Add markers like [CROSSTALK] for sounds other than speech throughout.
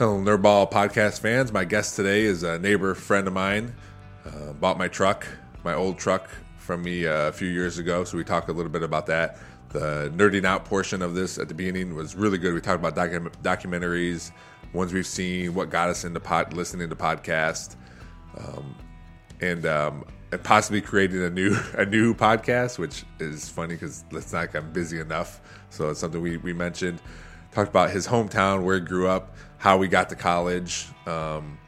Hello, Nerdball podcast fans. My guest today is a neighbor friend of mine. Uh, bought my truck, my old truck, from me uh, a few years ago. So we talked a little bit about that. The nerding out portion of this at the beginning was really good. We talked about docu- documentaries, ones we've seen, what got us into pod, listening to podcasts, um, and um, and possibly creating a new [LAUGHS] a new podcast, which is funny because it's not like I'm busy enough. So it's something we we mentioned. Talked about his hometown, where he grew up, how we got to college, um,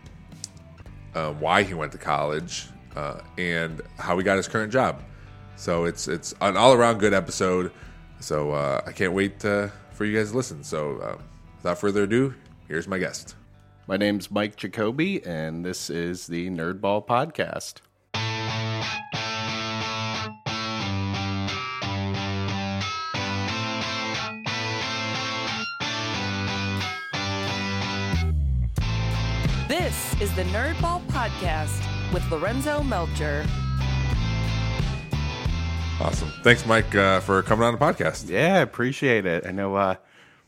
uh, why he went to college, uh, and how he got his current job. So it's it's an all around good episode. So uh, I can't wait uh, for you guys to listen. So um, without further ado, here's my guest. My name's Mike Jacoby, and this is the Nerdball Podcast. Is the Nerdball Podcast with Lorenzo Melcher. Awesome. Thanks, Mike, uh, for coming on the podcast. Yeah, I appreciate it. I know uh,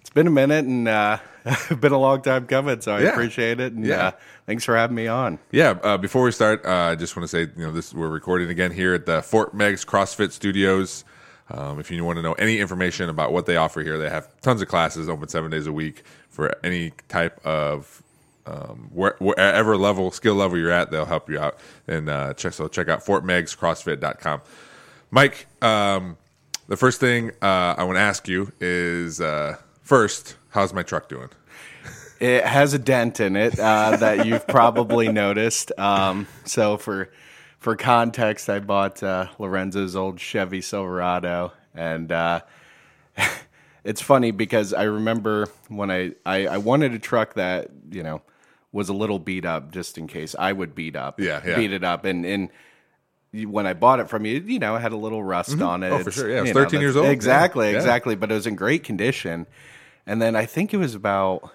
it's been a minute and uh, [LAUGHS] been a long time coming, so I Yeah. appreciate it. And Yeah. uh, thanks for having me on. Yeah. Uh, before we start, uh, I just want to say, you know, this we're recording again here at the Fort Meigs CrossFit Studios. Um, if you want to know any information about what they offer here, they have tons of classes open seven days a week for any type of um, where, wherever level skill level you're at, they'll help you out. And uh, check so check out FortMeigsCrossFit.com. Mike, um, the first thing uh, I want to ask you is uh, first, how's my truck doing? It has a dent in it uh, that you've probably noticed. Um, so for for context, I bought uh, Lorenzo's old Chevy Silverado, and uh, [LAUGHS] it's funny because I remember when I, I I wanted a truck that you know was a little beat up, just in case I would beat up, Yeah, yeah. beat it up, and and when I bought it from you, you know, it had a little rust on it. Oh, for It's, sure. Yeah, it was you know, 13 years old. Exactly, Yeah, yeah. exactly. But it was in great condition. And then I think it was about,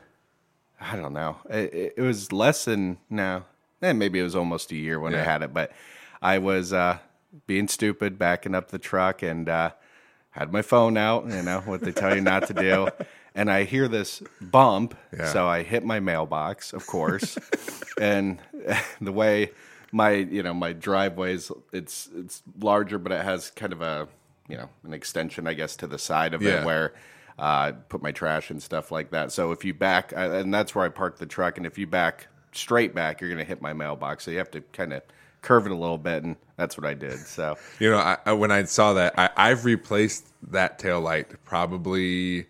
I don't know, it, it was less than, no, eh, maybe it was almost a year when I had it. But I was uh, being stupid, backing up the truck, and uh, had my phone out, you know, what they tell you not to do. And I hear this bump. Yeah. So I hit my mailbox, of course. [LAUGHS] and [LAUGHS] the way my, you know, my driveway's, it's, it's larger, but it has kind of a, you know, an extension, I guess, to the side of Yeah. it where uh, I put my trash and stuff like that. So if you back, uh, and that's where I park the truck. And if you back straight back, you're going to hit my mailbox. So you have to kind of curve it a little bit. And that's what I did. So You know, I, I, when I saw that, I, I've replaced that tail light probably,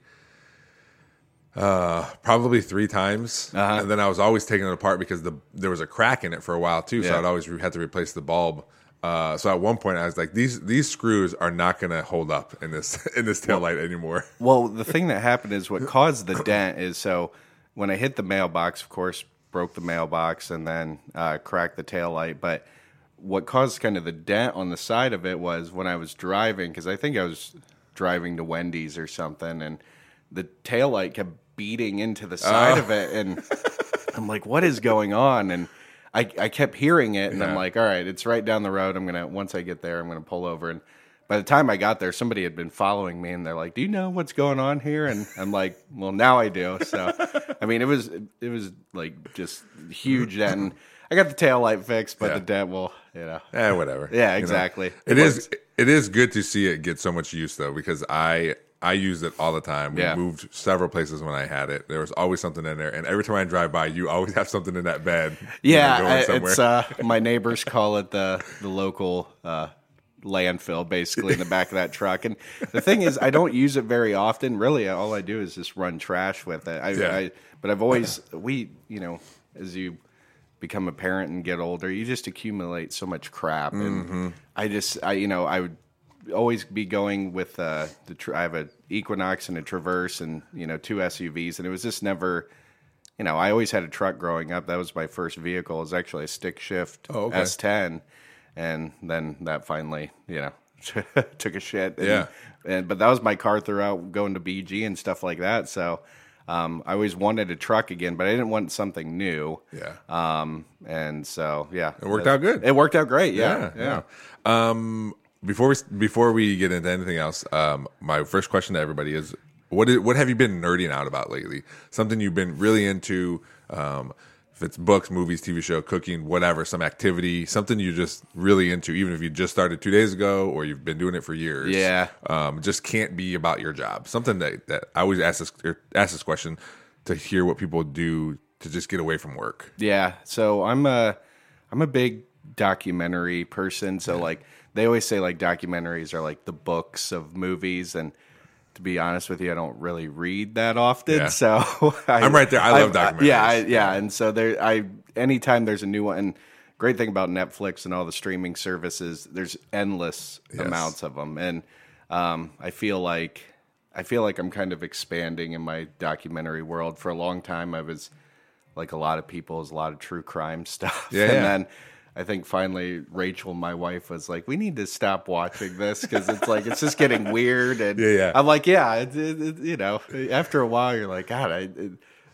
uh, probably three times, Uh-huh. and then I was always taking it apart because the there was a crack in it for a while too. So Yeah. I'd always re- had to replace the bulb. Uh, so at one point, I was like, these these screws are not going to hold up in this [LAUGHS] in this tail light anymore. [LAUGHS] Well, the thing that happened is what caused the dent is so when I hit the mailbox, of course, broke the mailbox and then uh, cracked the tail light. But what caused kind of the dent on the side of it was when I was driving, because I think I was driving to Wendy's or something, and the tail light kept beating into the side of it. And [LAUGHS] I'm like, what is going on? And I, I kept hearing it, and Yeah. I'm like, all right, it's right down the road. I'm gonna once I get there, I'm gonna pull over. And by the time I got there, somebody had been following me, and they're like, "Do you know what's going on here?" And I'm like, "Well, now I do." So, I mean, it was it was like just huge. And I got the tail light fixed, but Yeah. the dent will, you know, Eh, whatever. Yeah, You know? exactly. It it is it is good to see it get so much use though, because I I use it all the time. We Yeah. moved several places when I had it. There was always something in there, and every time I drive by, you always have something in that bed. yeah. going I- it's uh, [LAUGHS] my neighbors call it the the local. Uh, landfill basically in the back of that truck and the thing is i don't use it very often really all i do is just run trash with it I, Yeah. I but i've always we you know as you become a parent and get older you just accumulate so much crap and Mm-hmm. i just i you know i would always be going with uh the tr- i have a equinox and a traverse and you know two suvs and it was just never you know i always had a truck growing up that was my first vehicle it was actually a stick shift Oh, okay. s10 and then that finally you know [LAUGHS] took a shit and, Yeah. and but that was my car throughout going to bg and stuff like that so um, I always wanted a truck again, but I didn't want something new. yeah. Um, and so yeah, It worked out good. It worked out great. yeah, Yeah, yeah. Um, before we before we get into anything else, um, my first question to everybody is: What is, what have you been nerding out about lately? Something you've been really into. Um, if it's books, movies, TV show, cooking, whatever, some activity, something you're just really into, even if you just started two days ago or you've been doing it for years. Yeah. Um, just can't be about your job. Something that, that I always ask this, or ask this question to hear what people do to just get away from work. Yeah. So I'm a I'm a big documentary person. So like they always say like documentaries are like the books of movies and to be honest with you, I don't really read that often. Yeah. So [LAUGHS] I, I'm right there. I love documentaries. yeah, I, yeah. And so there, I anytime there's a new one. And great thing about Netflix and all the streaming services, there's endless Yes. amounts of them, and um, I feel like I feel like I'm kind of expanding in my documentary world. For a long time, I was like a lot of people, was a lot of true crime [LAUGHS] stuff, Yeah, and yeah. then. I think finally Rachel, my wife, was like, "We need to stop watching this because it's like it's just getting [LAUGHS] weird." And Yeah, yeah. I'm like, "Yeah, it, it, it- you know." After a while, you're like, "God, I,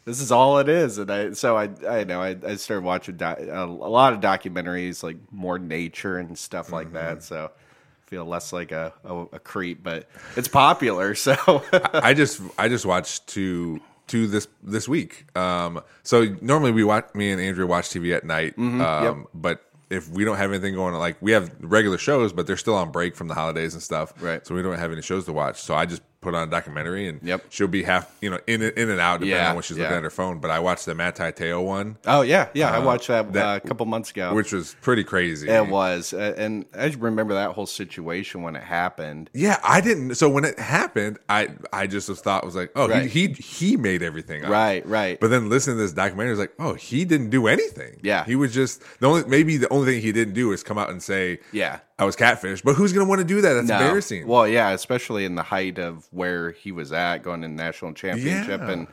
this is all it is." And I, so I, I know I, I started watching doc, a, a lot of documentaries, like more nature and stuff like Mm-hmm. that. So I feel less like a, a, a creep, but it's popular. [LAUGHS] So I just I just watched two two this this week. Um, so normally we watch me and Andrea watch TV at night. Um, yep. but if we don't have anything going on, like we have regular shows, but they're still on break from the holidays and stuff. Right. So we don't have any shows to watch. So I just put on a documentary and Yep. she'll be half you know in in and out depending Yeah, on when she's looking at her phone. But I watched the Manti Te'o one, oh yeah, yeah, I watched that, that- uh, a couple months ago. which was pretty crazy. it was, uh, and I just remember that whole situation when it happened. Yeah, I didn't. So when it happened, I I just was thought was like, oh, Right. he, he he made everything up. Right, right. But then listening to this documentary, was like, oh, he didn't do anything. Yeah. he was just the only maybe the only thing he didn't do is come out and say, Yeah. I was catfish. But who's gonna want to do that? That's No. embarrassing. Well, yeah, especially in the height of where he was at going to the national championship, Yeah. and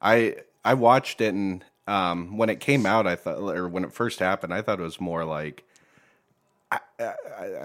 I I watched it, and um, when it came out, I thought, or when it first happened, I thought it was more like. I, I,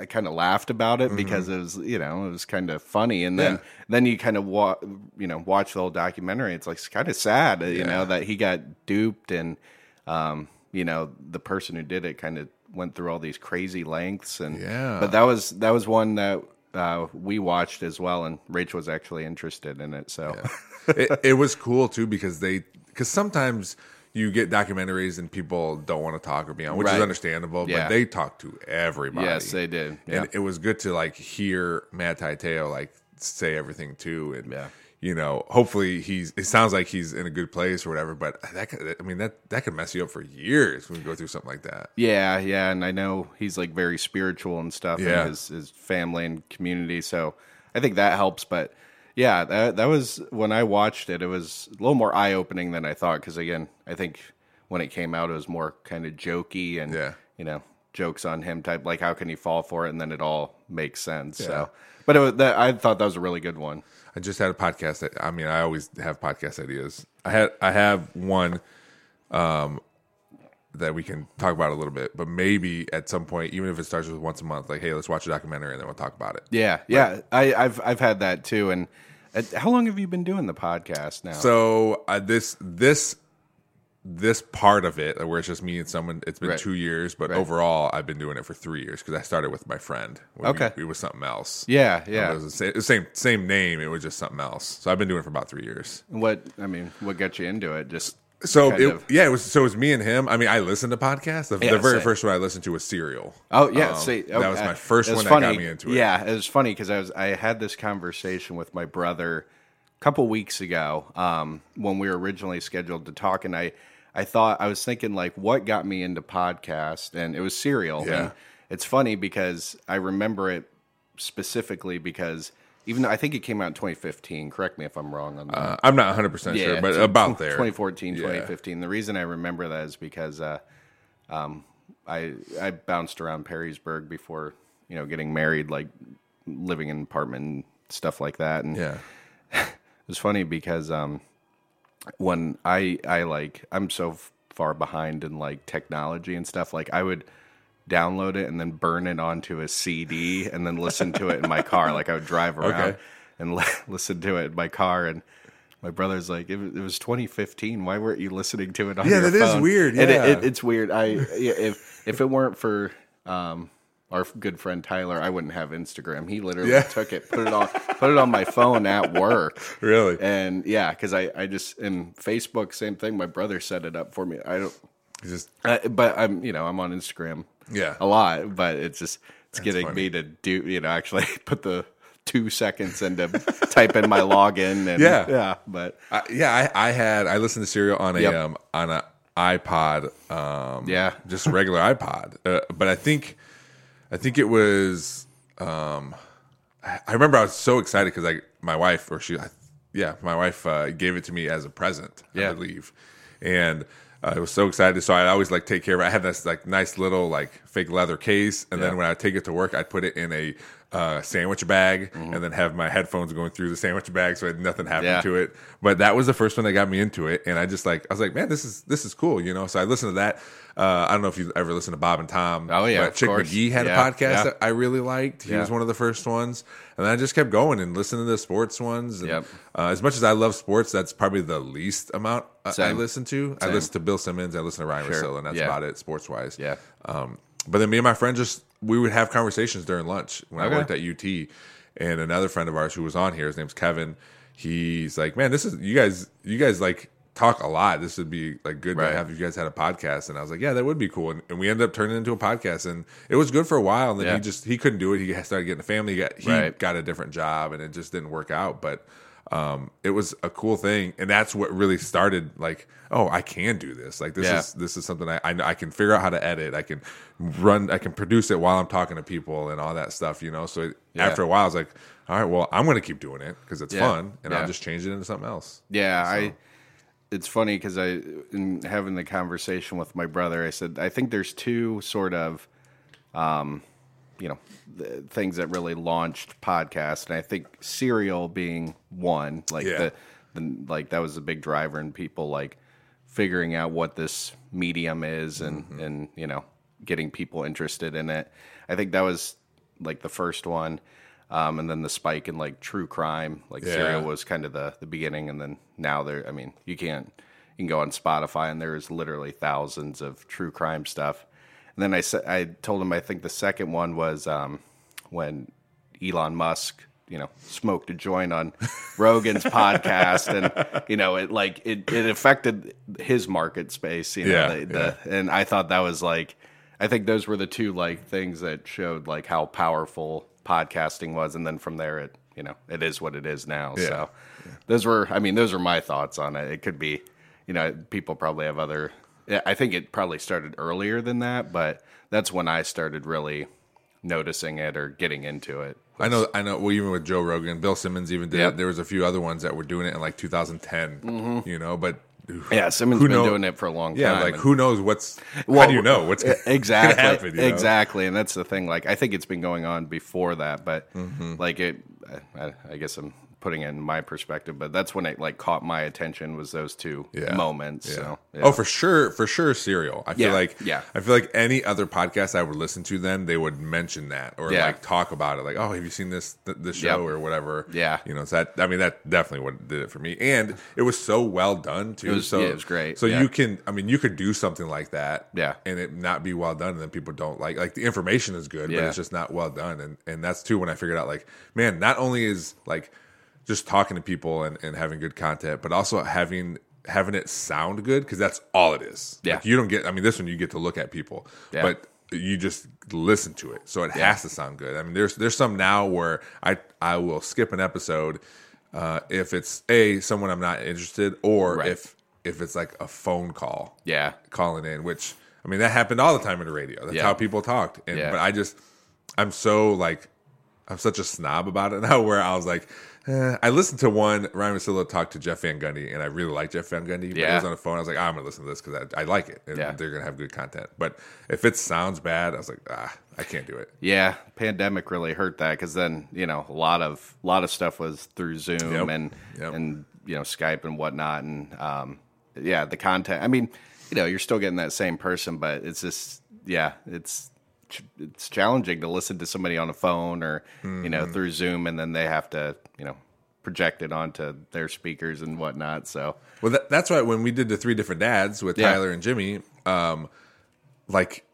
I kind of laughed about it because it was, you know, it was kind of funny, and then Mm-hmm. Yeah. then you kind of wa- you know, watch the whole documentary. It's like it's kind of sad, uh, you know, that he got duped, and um, you know, the person who did it kind of went through all these crazy lengths, and Yeah. but that was that was one that uh, we watched as well, and Rachel was actually interested in it. So it, it was cool too because they because sometimes you get documentaries and people don't want to talk or be on, which is understandable. Yeah. But they talk to everybody. yes, they did. Yeah, and it was good to like hear Manti Te'o like say everything too, and Yeah. You know, hopefully he's. It sounds like he's in a good place or whatever, but that could, I mean that that could mess you up for years when you go through something like that. yeah, yeah. And I know he's like very spiritual and stuff, Yeah. and his his family and community. So I think that helps. But yeah, that that was when I watched it. It was a little more eye opening than I thought because again, I think when it came out, it was more kind of jokey and Yeah. you know jokes on him type like how can he fall for it and then it all makes sense Yeah. so but it was, that, i thought that was a really good one I just had a podcast. That, I mean, I always have podcast ideas. I had I have one um, that we can talk about a little bit, but maybe at some point, even if it starts with once a month, like, hey, let's watch a documentary and then we'll talk about it. Yeah, yeah. I, I've I've had that too. And uh, how long have you been doing the podcast now? So uh, this this this part of it, where it's just me and someone, it's been Right. two years, but Right. overall, I've been doing it for three years because I started with my friend. Okay. we, it was something else. yeah, yeah It was the same, same same name. It was just something else. So I've been doing it for about three years. What I mean, what got you into it? Just So it, of- yeah, it was. So it was me and him. I mean, I listened to podcasts. The, Yeah, the very same. first one I listened to was Serial. Oh yeah, Um, see, that was my first It one was that got me into it. Yeah, it was funny because I was I had this conversation with my brother a couple weeks ago um, when we were originally scheduled to talk, and I I thought I was thinking like what got me into podcast, and it was Serial. Yeah. And it's funny because I remember it specifically because even though I think it came out in 2015. Correct me if I'm wrong on that. Uh, I'm not 100 percent sure, but about there. 2014, Yeah. 2015. The reason I remember that is because uh, um, I I bounced around Perrysburg before you know getting married, like living in an apartment and stuff like that. And Yeah. [LAUGHS] it was funny because um, when I I like I'm so f- far behind in like technology and stuff. Like I would download it and then burn it onto a CD and then listen to it in my car. Like I would drive [LAUGHS] around Okay. and li- [LAUGHS] listen to it in my car and. My brother's like, it was, it was 2015. Why weren't you listening to it on Yeah, your that is phone?" weird, And it- yeah. it- it's weird. I if if it weren't for um, our good friend Tyler, I wouldn't have Instagram. He literally Yeah. took it, put it on, put it on my phone at work. [LAUGHS] Really? And yeah, because I, I just and Facebook, same thing. My brother set it up for me. I don't, It's just but I'm you know I'm on Instagram, Yeah. a lot. But it's just it's getting funny. me to do you know actually [LAUGHS] put the two seconds into type in my login and Yeah. yeah. But I, yeah. I, I had I listened to Serial on a Yep. um on a iPod. Um, Yeah. just regular iPod. Uh, but I think I think it was. Um, I I remember I was so excited because I my wife or she, I, yeah, my wife uh, gave it to me as a present. Yeah. I believe, and. I was so excited, so I always like take care of it. I had this like nice little like fake leather case, and then when I take it to work, I'd put it in a uh, sandwich bag, Mm-hmm. and then have my headphones going through the sandwich bag, so nothing happened Yeah. to it. But that was the first one that got me into it, and I just like I was like, man, this is this is cool, you know. So I listened to that. Uh, I don't know if you've ever listened to Bob and Tom. Oh, yeah, Chick course. McGee had Yeah, a podcast yeah. that I really liked. He Yeah. was one of the first ones, and then I just kept going and listening to the sports ones. And, Yep. uh, as much as I love sports, that's probably the least amount uh, I listen to. I listen to Bill Simmons. I listen to Ryan Sure. Russillo, and that's about it sports wise. Yeah. Um, but then me and my friend just we would have conversations during lunch when Okay. I worked at UT, and another friend of ours who was on here, his name's Kevin. He's like, man, this is you guys. You guys like talk a lot. This would be like good Right. to have if you guys had a podcast. And I was like, yeah, that would be cool. And, and we ended up turning it into a podcast, and it was good for a while. And then Yeah. he just he couldn't do it. He started getting a family. He got he Right. got a different job, and it just didn't work out. But um, it was a cool thing, and that's what really started. Like, oh, I can do this. Like this Yeah. is this is something I, I I can figure out how to edit. I can run. I can produce it while I'm talking to people and all that stuff. You know. So it, Yeah. after a while, I was like, all right, well, I'm going to keep doing it because it's fun, and. I'll just change it into something else. Yeah, I. It's funny because I, in having the conversation with my brother, I said I think there's two sort of, um, you know, th- things that really launched podcasts, and I think Serial being one, like Yeah. the, the, like that was a big driver in people like figuring out what this medium is and Mm-hmm. and you know getting people interested in it. I think that was like the first one. Um, and then the spike in like true crime, like Yeah. Serial was kind of the the beginning, and then now there. I mean, you can't you can go on Spotify and there is literally thousands of true crime stuff. And then I said I told him I think the second one was um, when Elon Musk, you know, smoked a joint on [LAUGHS] Rogan's podcast, and you know it like it it affected his market space. You know, Yeah, the, the, and I thought that was like I think those were the two like things that showed like how powerful podcasting was, and then from there it you know it is what it is now. Yeah. So those were I mean those are my thoughts on it. It could be you know people probably have other. I think it probably started earlier than that, but that's when I started really noticing it or getting into it. I know, I know. Well, even with Joe Rogan, Bill Simmons even did. Yep. it. There was a few other ones that were doing it in like 2010. You know, but Mm-hmm. Yeah, Simmons been know- doing it for a long yeah, time. like and- who knows what's? how do you know what's [LAUGHS] exactly gonna happen? you know? exactly and that's the thing like i think it's been going on before that but Mm-hmm. like it I, I guess i'm putting it in my perspective but that's when it like caught my attention was those two Yeah. moments Yeah. so yeah. Oh, for sure, for sure, serial. I feel like yeah. I feel like any other podcast I would listen to, then they would mention that or like talk about it, like, oh, have you seen this th- this show Yep. or whatever? Yeah. you know, so that I mean, that definitely what did it for me, and it was so well done too. It was- so it was great. So you can, I mean, you could do something like that, Yeah. and it not be well done, and then people don't like like the information is good, but it's just not well done, and and that's too when I figured out like, man, not only is like just talking to people and, and having good content, but also having having it sound good because that's all it is. Yeah. Like, you don't get. I mean, this one you get to look at people, Yeah. but you just listen to it, so it has to sound good. I mean, there's there's some now where I I will skip an episode uh, if it's a someone I'm not interested, or Right. if if it's like a phone call, yeah calling in, which I mean that happened all the time in the radio. That's Yeah. how people talked. And Yeah. but I just I'm so like I'm such a snob about it [LAUGHS] now where I was like eh. I listened to one Ryan Russillo talk to Jeff Van Gundy and I really like Jeff Van Gundy. But he Yeah. was on the phone. I was like, I'm gonna listen to this because I, I like it and Yeah. they're gonna have good content. But if it sounds bad, I was like, ah, I can't do it. yeah pandemic really hurt that because then you know a lot of a lot of stuff was through zoom Yep. and Yep. and you know skype and whatnot and um yeah the content i mean you know you're still getting that same person but it's just yeah it's it's challenging to listen to somebody on a phone or you know Mm-hmm. through zoom and then they have to you know project it onto their speakers and whatnot so Well, that, that's why when we did the three different dads with Yeah. Tyler and Jimmy, um, like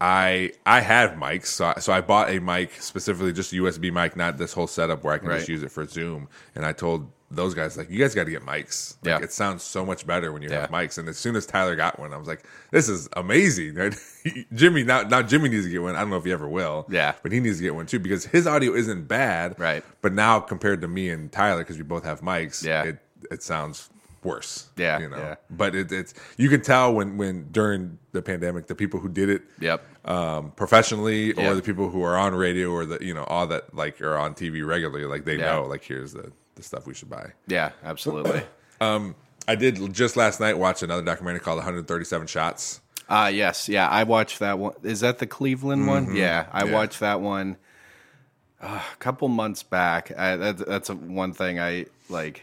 I I have mics, so I, so I bought a mic specifically just a USB mic, not this whole setup where I can just use it for Zoom. And I told those guys like, you guys got to get mics. Like, Yeah. it sounds so much better when you have mics. And as soon as Tyler got one, I was like, this is amazing. [LAUGHS] Jimmy now now Jimmy needs to get one. I don't know if he ever will. Yeah. but he needs to get one too because his audio isn't bad. Right. but now compared to me and Tyler, because we both have mics, Yeah. it it sounds worse. Yeah, you know. yeah. But it, it's you can tell when when during the pandemic, the people who did it Yep. um, professionally or the people who are on radio or the you know all that like are on TV regularly, like they Yeah. know like here's the the stuff we should buy. Yeah, absolutely. [CLEARS THROAT] I did just last night watch another documentary called 137 Shots. Uh yes, yeah. I watched that one. Is that the Cleveland one? Yeah, I Mm-hmm. Yeah. watched that one uh, a couple months back. I, that, that's a, one thing I like.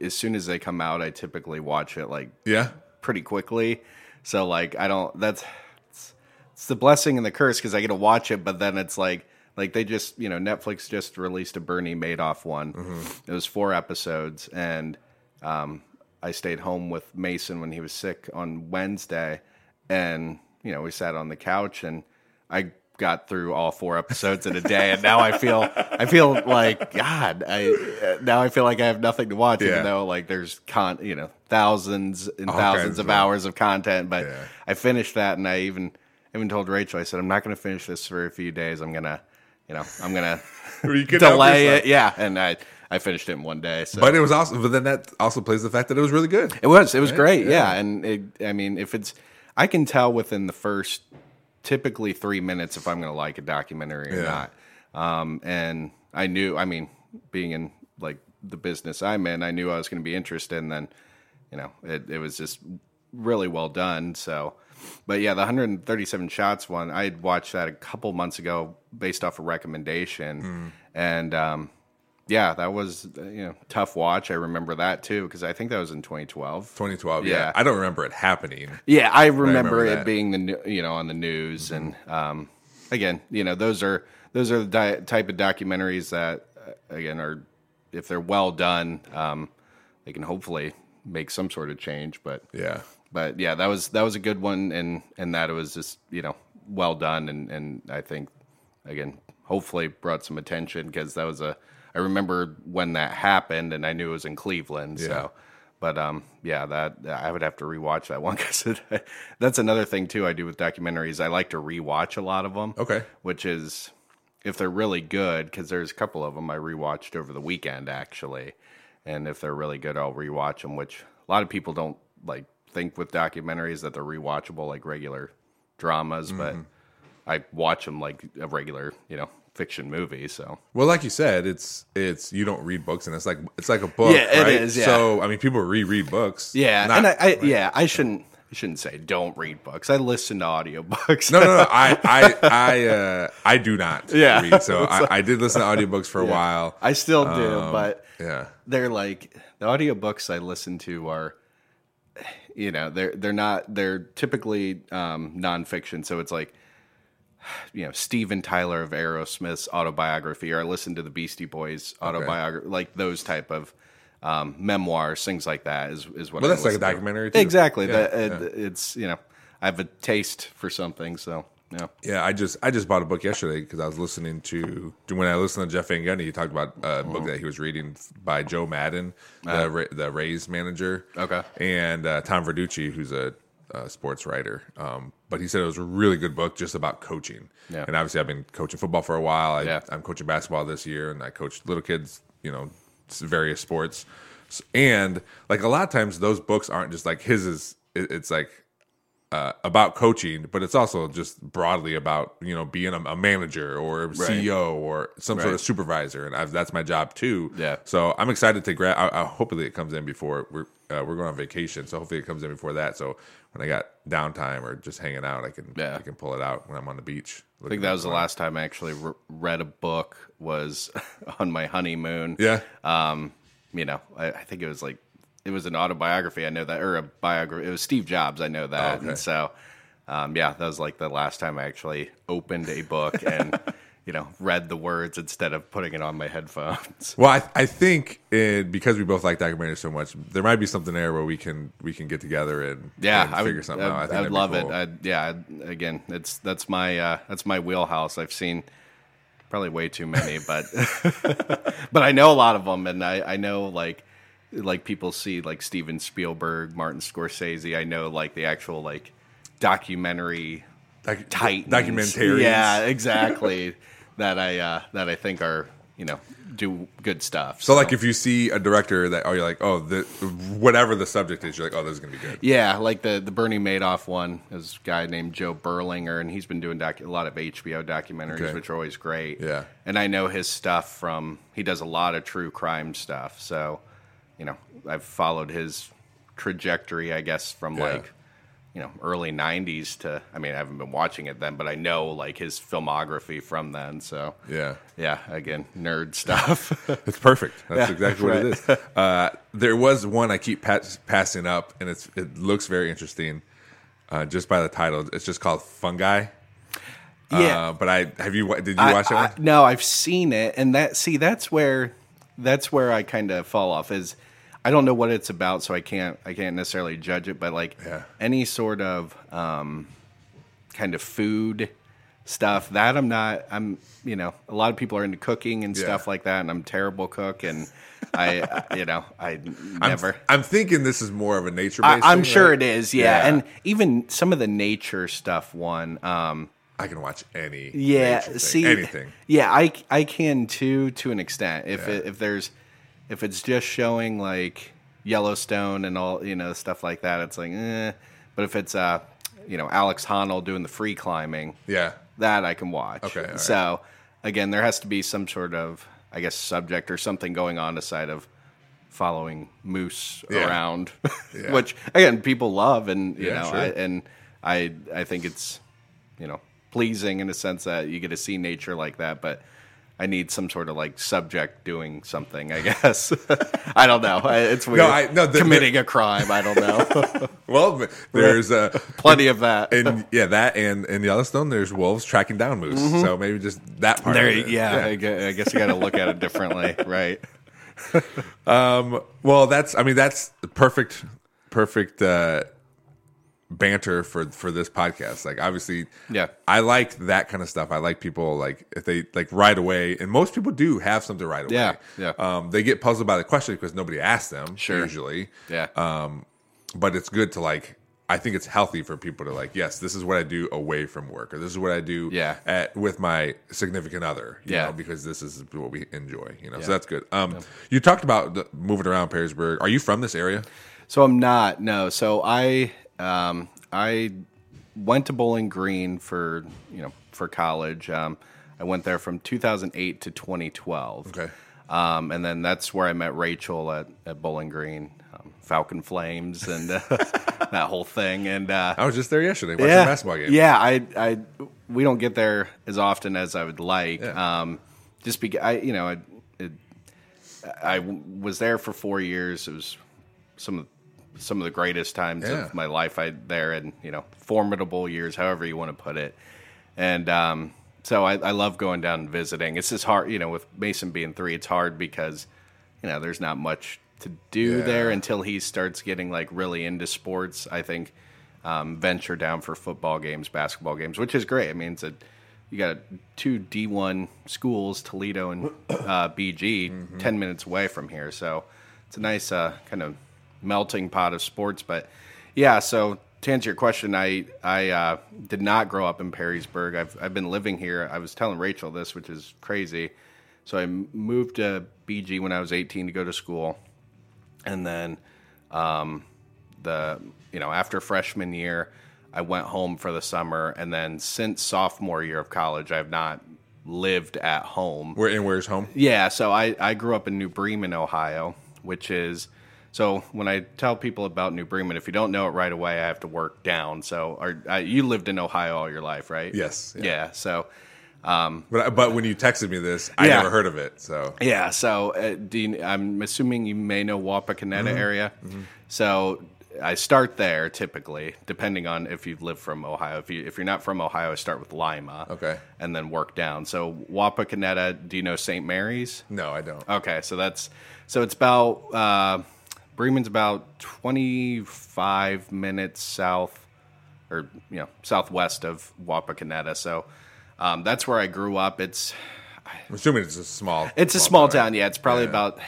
As soon as they come out, I typically watch it like Yeah, pretty quickly. So like I don't. That's it's, it's the blessing and the curse because I get to watch it, but then it's like like they just you know Netflix just released a Bernie Madoff one. It was four episodes, and um, I stayed home with Mason when he was sick on Wednesday, and you know we sat on the couch and I got through all four episodes in a day, and now I feel I feel like God. I now I feel like I have nothing to watch, Yeah. even though like there's con you know thousands and All thousands of of- hours of content. But Yeah. I finished that, and I even even told Rachel, I said I'm not going to finish this for a few days. I'm gonna you know I'm gonna [LAUGHS] delay it. Yeah, and I I finished it in one day. So But it was also, but then that also plays the fact that it was really good. it was. It was great. Yeah. Yeah. And it, I mean, if it's, I can tell within the first typically three minutes if I'm to like a documentary or Yeah. not. Um, and I knew, I mean, being in like the business I'm in, I knew I was to be interested. And then, you know, it, it was just really well done. So, but yeah, the 137 shots one, I had watched that a couple months ago based off a recommendation. Hmm. And, um, yeah, that was uh, you know tough watch. I remember that too because I think that was in 2012. 2012. Yeah. Yeah. I don't remember it happening. Yeah, I remember, remember it that. being the new- you know on the news and um, again you know those are those are the di- type of documentaries that uh, again are if they're well done um, they can hopefully make some sort of change. But Yeah. But yeah, that was that was a good one and and that it was just you know well done and and I think again hopefully brought some attention because that was a I remember when that happened and I knew it was in Cleveland Yeah. so but um yeah that I would have to rewatch that one [LAUGHS] because that's another thing too I do with documentaries I like to rewatch a lot of them Okay. which is if they're really good because there's a couple of them I rewatched over the weekend actually, and if they're really good, I'll rewatch them. Which a lot of people don't like think with documentaries that they're rewatchable like regular dramas, but I watch them like a regular you know fiction movie. So Well, like you said, it's it's you don't read books, and it's like it's like a book. Yeah, it right? is, yeah. So I mean, people reread books. yeah, Not- and I, I yeah I shouldn't. I shouldn't say don't read books. I listen to audiobooks. no, no, no. I, [LAUGHS] I, I, uh, I do not Yeah. read. So [LAUGHS] I, I did listen to audiobooks for a while. I still do, Um, but Yeah. they're like the audiobooks I listen to are you know, they're they're not they're typically um nonfiction, so it's like [SIGHS] you know, Steven Tyler of Aerosmith's autobiography, or I listen to the Beastie Boys autobiography, like those type of um, memoirs, things like that is is what. Well, I that's like a documentary, too. Exactly. Yeah, that, it- It's you know, I have a taste for something, so yeah. Yeah, I just I just bought a book yesterday because I was listening to when I listened to Jeff Van Gundy, he talked about a book that he was reading by Joe Maddon, the Ra- the Rays manager. Okay. and uh, Tom Verducci, who's a, uh sports writer. Um, but he said it was a really good book just about coaching. Yeah. And obviously, I've been coaching football for a while. I, Yeah. I'm coaching basketball this year, and I coach little kids, you know, s- various sports. S- And like a lot of times, those books aren't just like his is. it- It's like uh, about coaching, but it's also just broadly about you know being a, a manager or a CEO or some sort of supervisor, and I've, that's my job too. Yeah. So I'm excited to grab. I, I hopefully it comes in before we're uh, we're going on vacation, so hopefully it comes in before that. So when I got downtime or just hanging out, I can Yeah. I can pull it out when I'm on the beach. I think that was the last time I actually re- read a book was [LAUGHS] on my honeymoon. Yeah. Um, you know, I, I think it was like it was an autobiography. I know that, or a biography. It was Steve Jobs. I know that, okay. and so um, yeah, that was like the last time I actually opened a book, [LAUGHS] and you know, read the words instead of putting it on my headphones. [LAUGHS] Well, I, I think it, because we both like documentaries so much, there might be something there where we can we can get together and Yeah, and I figure would, something I, out. I think I'd love cool. it. I'd, yeah, again, it's that's my uh, that's my wheelhouse. I've seen probably way too many, but [LAUGHS] but I know a lot of them, and I, I know like like people see like Steven Spielberg, Martin Scorsese. I know like the actual like documentary Doc- titans. Documentarians. Yeah, [LAUGHS] exactly. that I uh, that I think are you know do good stuff. So, like, if you see a director that, oh, you're like, oh, the, whatever the subject is, you're like, oh, this is gonna be good. Yeah, like the the Bernie Madoff one is a guy named Joe Berlinger, and he's been doing docu- a lot of HBO documentaries, Okay. which are always great. Yeah. and I know his stuff from he does a lot of true crime stuff. So, you know, I've followed his trajectory, I guess, from Yeah. like you know early '90s to. I mean, I haven't been watching it then, but I know like his filmography from then. So, Yeah. yeah, again, nerd stuff. [LAUGHS] It's perfect. That's Yeah, exactly what it is. Uh, there was one I keep pass- passing up, and it's it looks very interesting. Uh, just by the title, it's just called Fungi. yeah, Uh, but I have you did you I- watch that I- no, I've seen it, and that see that's where that's where I kind of fall off. Is I don't know what it's about, so I can't I can't necessarily judge it. But like Yeah. any sort of um, kind of food stuff that I'm not. I'm you know a lot of people are into cooking and Yeah. stuff like that, and I'm a terrible cook, and I you know I [LAUGHS] I'm, never. I'm thinking this is more of a nature based. I'm sure it is, yeah. Yeah. and even some of the nature stuff. One, um, I can watch any. yeah thing, see anything. yeah i i can too to an extent if Yeah. it, if there's if it's just showing like yellowstone and all you know stuff like that it's like eh. but if it's uh you know alex honnold doing the free climbing Yeah, that i can watch Okay, right. so again there has to be some sort of i guess subject or something going on aside of following moose Yeah. around [LAUGHS] Yeah. which again people love and you Yeah, know sure. I, and i i think it's you know pleasing in a sense that you get to see nature like that but i need some sort of like subject doing something i [LAUGHS] guess i don't know I- it's weird I- no, the- committing a crime i don't know [LAUGHS] well, there's uh, [LAUGHS] plenty of that and yeah, that and in Yellowstone, there's wolves tracking down moose. So maybe just that part. Mm-hmm. there it. yeah, I gue- I guess you got to look at it differently right Well, that's I mean that's the perfect perfect uh banter for for this podcast. Like obviously Yeah. I like that kind of stuff. I like people like if they like right away and most people do have something right away. Yeah, yeah. Um they get puzzled by the question because nobody asked them Sure. usually. yeah Um but it's good to like I think it's healthy for people to like, yes, this is what I do away from work, or this is what I do Yeah. at with my significant other, you Yeah. know, because this is what we enjoy, you know. Yeah. So that's good. Um, you talked about the, moving around Perrysburg. Are you from this area? So I'm not. No. So I um, I went to Bowling Green for you know for college. Um, I went there from 2008 to 2012. Okay. Um, and then that's where I met Rachel at, at Bowling Green, um, Falcon Flames, and uh, [LAUGHS] that whole thing. And uh, I was just there yesterday watching yeah, a basketball game. Yeah, I, I, we don't get there as often as I would like. Yeah. Um, just because I, you know, I, it, I was there for four years. It was some of some of the greatest times Yeah. of my life. I there and you know, formidable years, however you want to put it. And um, so I, I love going down and visiting. It's just hard, you know, with Mason being three, it's hard because you know there's not much to do Yeah. there until he starts getting like really into sports. I think um, venture down for football games, basketball games, which is great. I mean, it's a you got two D one schools, Toledo and uh, BG, Mm-hmm. ten minutes away from here, so it's a nice uh, kind of melting pot of sports. But yeah, so to answer your question, I I uh, did not grow up in Perrysburg. I've I've been living here. I was telling Rachel this, which is crazy. So I moved to BG when I was 18 to go to school, and then um, the you know after freshman year i went home for the summer and then since sophomore year of college i've not lived at home Where and where's home? yeah so i, I grew up in new bremen ohio which is so when i tell people about new bremen if you don't know it right away i have to work down so uh, you lived in ohio all your life right Yes, yeah. yeah so But but when you texted me this, I Yeah. never heard of it. So Yeah, so uh, do you, I'm assuming you may know Wapakoneta Mm-hmm. area. So I start there typically, depending on if you live from Ohio. If you if you're not from Ohio, I start with Lima. Okay. And then work down. So Wapakoneta, do you know St. Mary's? No, I don't. Okay, so that's so it's about uh, Bremen's about 25 minutes south or you know southwest of Wapakoneta. So um, that's where I grew up. It's I'm assuming it's a small. it's a small right? town. Yeah, it's probably Yeah. about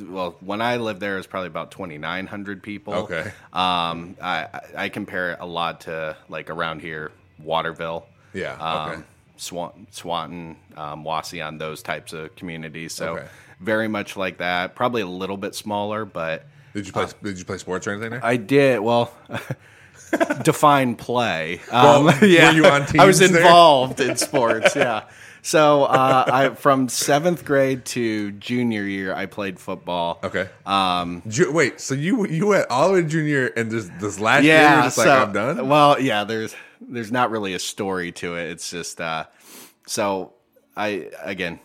well when I lived there, it was probably about 2,900 people. Okay. Um, I I- I compare it a lot to like around here, Waterville. Yeah, Um, okay. Swan, Swanton, um, Wauseon, those types of communities. So Okay. very much like that. Probably a little bit smaller, but Did you play? did you play sports or anything there? uh, I did well. [LAUGHS] define play. Well, Um, yeah, were you on [LAUGHS] I was involved in sports. Yeah. So uh, I from seventh grade to junior year, I played football. okay. Um. wait. So you you went all the way to junior, and this this last year, you're just so, like I'm done. Well, yeah. There's there's not really a story to it. It's just uh, so I again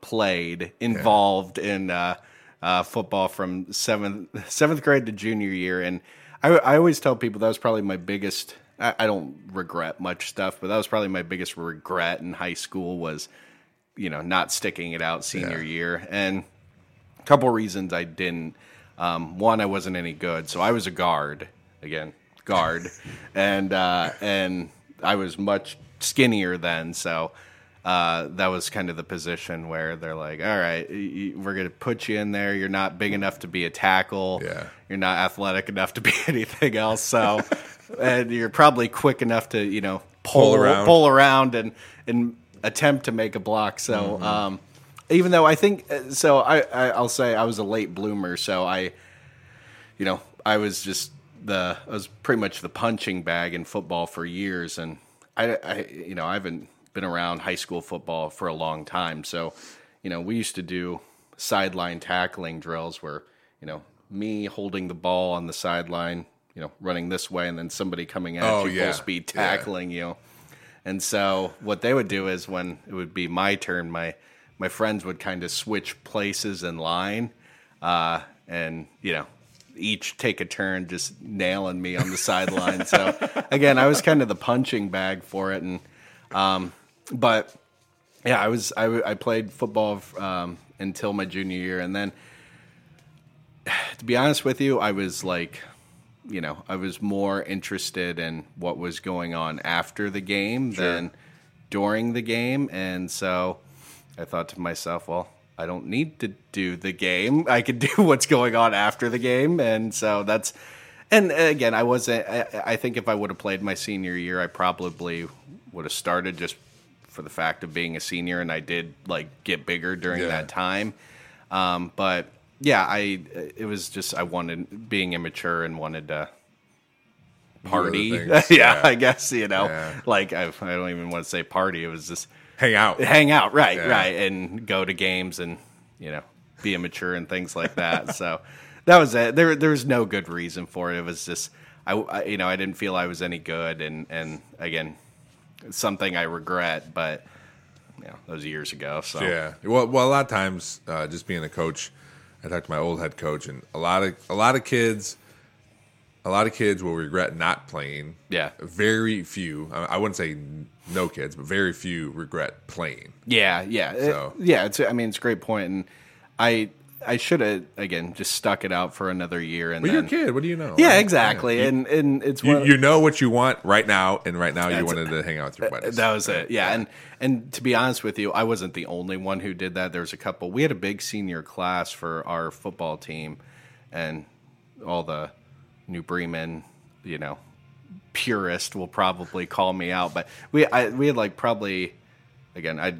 played involved in uh, uh, football from seventh [LAUGHS] seventh grade to junior year, and I, I always tell people that was probably my biggest. I, I don't regret much stuff, but that was probably my biggest regret in high school was, you know, not sticking it out senior Yeah. year, and a couple reasons I didn't. Um, one, I wasn't any good, so I was a guard again, guard, [LAUGHS] and uh, and I was much skinnier then, so uh, that was kind of the position where they're like, all right, we're gonna put you in there. You're not big enough to be a tackle. Yeah. You're not athletic enough to be [LAUGHS] anything else. So, and you're probably quick enough to you know pull, Pull around. pull around and and attempt to make a block. So, Mm-hmm. um, even though I think uh, so, I, I I'll say I was a late bloomer. So I, you know, I was just the I was pretty much the punching bag in football for years, and I, I you know I haven't been around high school football for a long time. So, you know, we used to do sideline tackling drills where you know me holding the ball on the sideline, you know, running this way, and then somebody coming at Oh, you yeah. full speed Yeah. tackling you. And so what they would do is when it would be my turn, my my friends would kind of switch places in line, uh, and you know, each take a turn just nailing me on the sideline. So again, I was kind of the punching bag for it, and um, but yeah, I was I, I played football um, until my junior year, and then to be honest with you, I was like you know, I was more interested in what was going on after the game than during the game. And so I thought to myself, well, I don't need to do the game. I could do [LAUGHS] what's going on after the game. And so that's, and again, I wasn't, I, I think if I would have played my senior year, I probably would have started just for the fact of being a senior. And I did like get bigger during Yeah. that time. Um, but yeah, I it was just I wanted being immature and wanted to party. [LAUGHS] yeah, yeah. I guess you know, Yeah. like I, I don't even want to say party. It was just Hang out. hang out, right, Yeah. right, and go to games and you know be immature and things like that. so that was it. There there was no good reason for it. It was just I, I you know I didn't feel I was any good, and and again something I regret, but. You know, that years ago. So Yeah. Well, well, a lot of times, uh, just being a coach, I talked to my old head coach, and a lot of a lot of kids, a lot of kids will regret not playing. Yeah. Very few. I I wouldn't say no kids, but very few regret playing. Yeah, yeah, It- So- yeah. It's I mean it's a great point, and I I should have again just stuck it out for another year and But you're a then kid. What do you know? yeah, right? exactly, Yeah. And and it's You, you know what you want right now, and right now you wanted to hang out with your buddies. that was it. Yeah, and and to be honest with you, I wasn't the only one who did that. There was a couple. We had a big senior class for our football team, and all the New Bremen, you know, purist will probably call me out, but we I, we had like probably again I.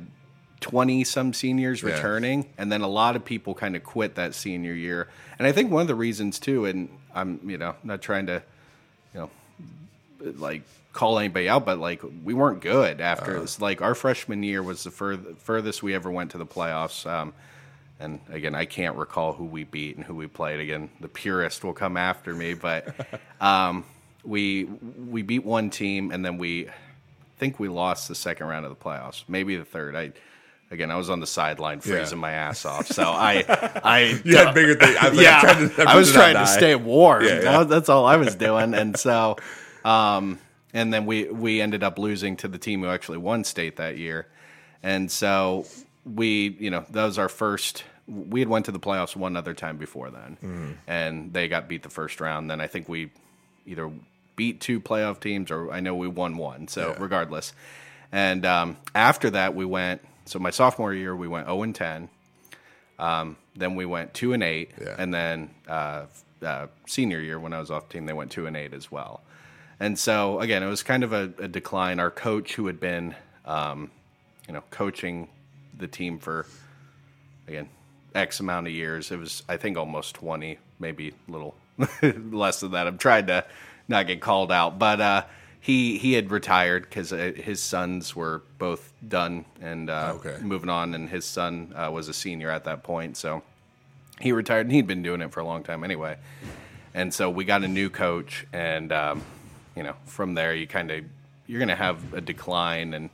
20 some seniors Yeah. returning and then a lot of people kind of quit that senior year and i think one of the reasons too and i'm you know not trying to you know like call anybody out, but like we weren't good after. Uh-huh. It's like our freshman year was the fur- furthest we ever went to the playoffs. Um, and again, I can't recall who we beat and who we played. Again, the purist will come after me, but [LAUGHS] um, we we beat one team, and then we think we lost the second round of the playoffs, maybe the third. I again, I was on the sideline freezing Yeah. my ass off. So I, I [LAUGHS] You had bigger things. I was, like, yeah, trying to, I was trying to stay warm. Yeah, yeah. That's all I was doing. And so, um, and then we we ended up losing to the team who actually won state that year. And so we, you know, that was our first. We had went to the playoffs one other time before then, Mm-hmm. and they got beat the first round. Then I think we either beat two playoff teams or I know we won one. So Yeah. regardless, and um, after that we went. So my sophomore year we went zero and ten. Um, then we went two and eight, Yeah. and then uh, uh, senior year when I was off team, they went two and eight as well. And so again, it was kind of a, a decline. Our coach, who had been, um, you know, coaching the team for again X amount of years, it was I think almost twenty, maybe a little [LAUGHS] less than that. I'm trying to not get called out, but uh, he he had retired because uh, his sons were both done and uh, Okay. moving on, and his son uh, was a senior at that point, so he retired and he'd been doing it for a long time anyway. And so we got a new coach, and um, you know, from there you kind of you're going to have a decline, and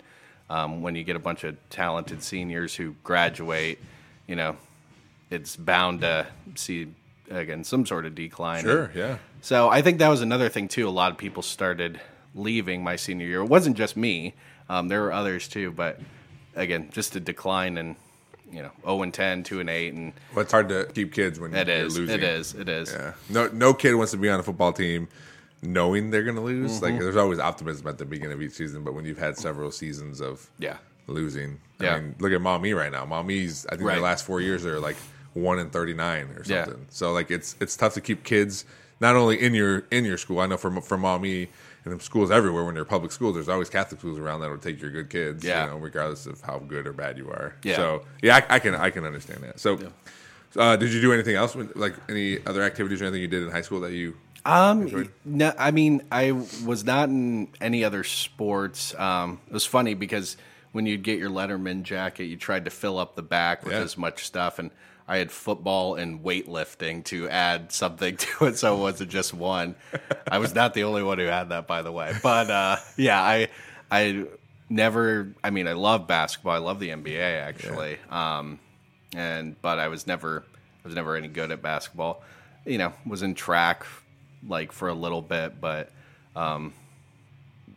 um, when you get a bunch of talented seniors who graduate, you know, it's bound to see again some sort of decline. Sure, yeah. So I think that was another thing too. A lot of people started leaving my senior year. It wasn't just me. Um, there were others too, but again, just a decline in you know 0 and 10, 2 and 8, and Well, it's hard to keep kids when it you're is, losing. it is, it is. Yeah. No, no kid wants to be on a football team knowing they're going to lose. Mm-hmm. Like, there's always optimism at the beginning of each season, but when you've had several seasons of Yeah. losing, Yeah. I mean, look at Maumee right now. Maumee's, I think Right. their last four years are like one in 39 or Yeah. something. So like, it's it's tough to keep kids not only in your in your school. I know for for Maumee and in schools everywhere when they're public schools, there's always Catholic schools around that'll take your good kids. Yeah. You know, regardless of how good or bad you are. Yeah. So yeah, I, I can I can understand that. So. Uh, did you do anything else, when, like any other activities or anything you did in high school that you? Um, no, I mean, I was not in any other sports. Um, it was funny because when you'd get your Letterman jacket, you tried to fill up the back with Yeah. as much stuff, and I had football and weightlifting to add something [LAUGHS] to it, so it wasn't just one. I was not the only one who had that, by the way. But uh, yeah, I I never. I mean, I love basketball. I love the NBA actually. Um, and but I was never I was never any good at basketball. You know, was in track like for a little bit, but um,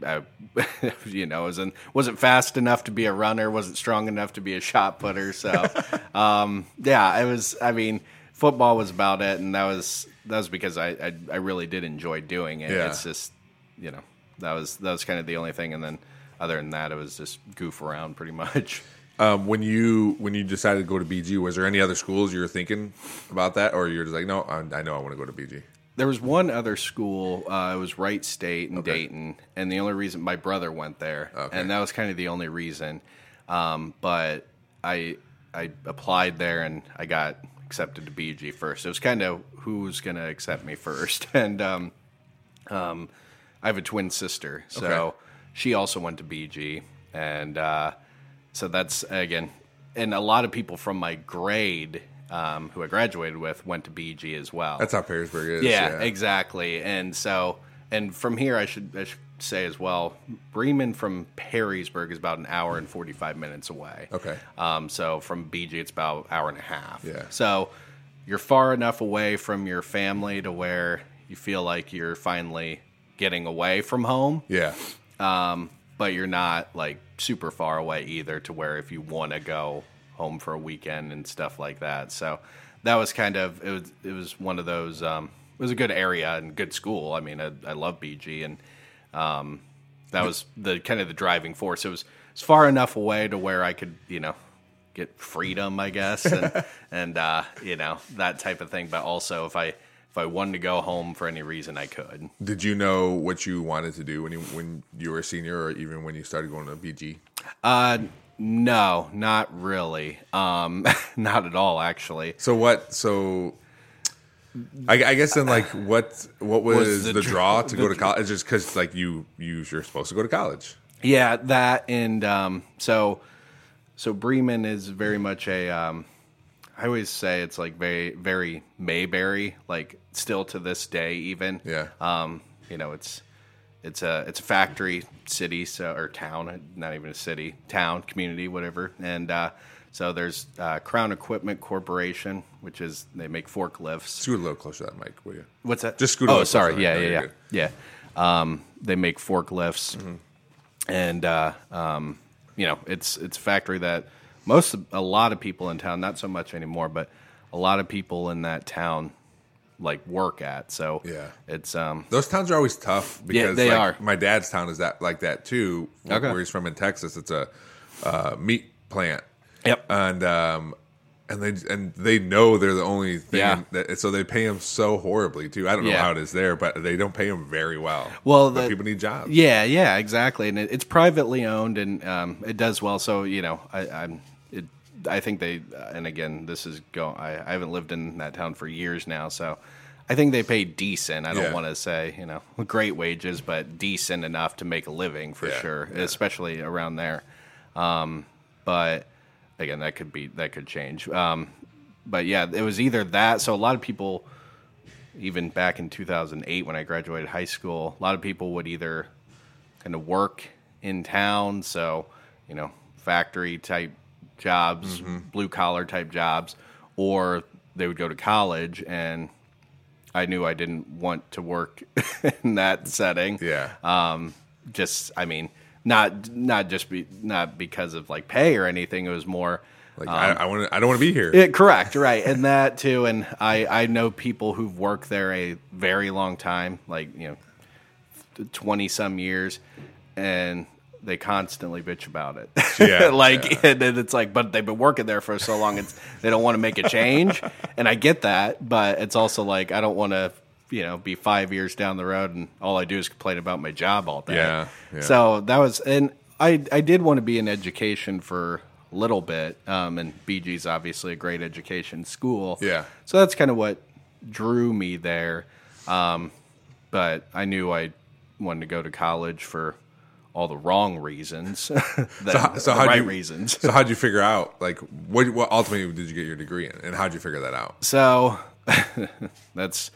I [LAUGHS] you know wasn't wasn't fast enough to be a runner, wasn't strong enough to be a shot putter. So [LAUGHS] um, yeah, I was. I mean, football was about it, and that was that was because I I, I really did enjoy doing it. Yeah. It's just you know that was that was kind of the only thing, and then other than that, it was just goof around pretty much. Um, when you when you decided to go to BG, was there any other schools you were thinking about that, or you're just like, no, I, I know I want to go to BG? There was one other school. Uh, it was Wright State in Dayton, and the only reason my brother went there, Okay. and that was kind of the only reason. Um, but I I applied there, and I got accepted to BG first. It was kind of who's going to accept me first, [LAUGHS] and um, um, I have a twin sister, so Okay. she also went to BG, and uh, so that's again, and a lot of people from my grade. Um, who I graduated with went to BG as well. That's how Perrysburg is. Yeah, exactly. And so, and from here, I should, I should say as well, Bremen from Perrysburg is about an hour and 45 minutes away. Okay. Um, so from BG, it's about an hour and a half. Yeah. So you're far enough away from your family to where you feel like you're finally getting away from home, Yeah, um, but you're not like super far away either to where if you want to go home for a weekend and stuff like that. So that was kind of it was it was one of those. Um, it was a good area and good school. I mean, I, I love BG and um, that was the kind of the driving force. It was it's far enough away to where I could you know get freedom, I guess, and [LAUGHS] and uh, you know that type of thing. But also if I if I wanted to go home for any reason, I could. Did you know what you wanted to do when you when you were a senior, or even when you started going to BG? Uh, no, not really. Um, [LAUGHS] not at all, actually. So what? So I, I guess then, like, what what was, Was the, the draw to the go to college? Just because, like, you you you're supposed to go to college. Yeah, that and um, so so Bremen is very much a. Um, I always say it's like very very Mayberry, like still to this day, even. Yeah. Um, you know, it's it's a it's a factory city so or town, not even a city, town, community, whatever. And uh, so there's uh, Crown Equipment Corporation, which is they make forklifts. Scoot a little closer to that mic, will you? What's that? Just scoot a Oh, little sorry. closer. Yeah, No, yeah, yeah, yeah. Um, they make forklifts, and uh, um, you know, it's it's a factory that most a lot of people in town, not so much anymore, but a lot of people in that town like work at. So Yeah. it's um, Those towns are always tough because yeah, they like, are. My dad's town is that like that too. Okay. Where he's from in Texas, it's a uh, meat plant. Yep. And um, and they and they know they're the only thing. Yeah. That, so they pay them so horribly too. I don't know Yeah. how it is there, but they don't pay them very well. Well, the- people need jobs. Yeah, yeah, exactly, and it, it's privately owned, and um, it does well. So you know, I, I'm, it, I think they, uh, and again, this is go. I, I haven't lived in that town for years now, so I think they pay decent. I don't Yeah. want to say you know great wages, but decent enough to make a living for Yeah, sure, yeah. especially around there. Um, but again, that could be that could change. Um, but yeah, it was either that. So a lot of people even back in 2008 when I graduated high school, a lot of people would either kind of work in town, so you know, factory type jobs, Mm-hmm. blue collar type jobs, or they would go to college and I knew I didn't want to work [LAUGHS] in that setting. Yeah. Um, just I mean, not not just be not because of like pay or anything. It was more like I, I want. I don't want to be here. yeah, correct, right, and that too. And I I know people who've worked there a very long time, like you know, twenty some years, and they constantly bitch about it. [LAUGHS] Yeah, [LAUGHS] like, yeah. and then it's like, but they've been working there for so long, it's they don't want to make a change, and I get that, but it's also like I don't want to. You know, be five years down the road, and all I do is complain about my job all day. Yeah, yeah. So that was, and I I did want to be in education for a little bit, um, and BG's obviously a great education school. Yeah. So that's kind of what drew me there. Um, but I knew I wanted to go to college for all the wrong reasons. [LAUGHS] how- so the how'd right you- reasons. So how'd you figure out like what what ultimately did you get your degree in, and how'd you figure that out? So [LAUGHS] that's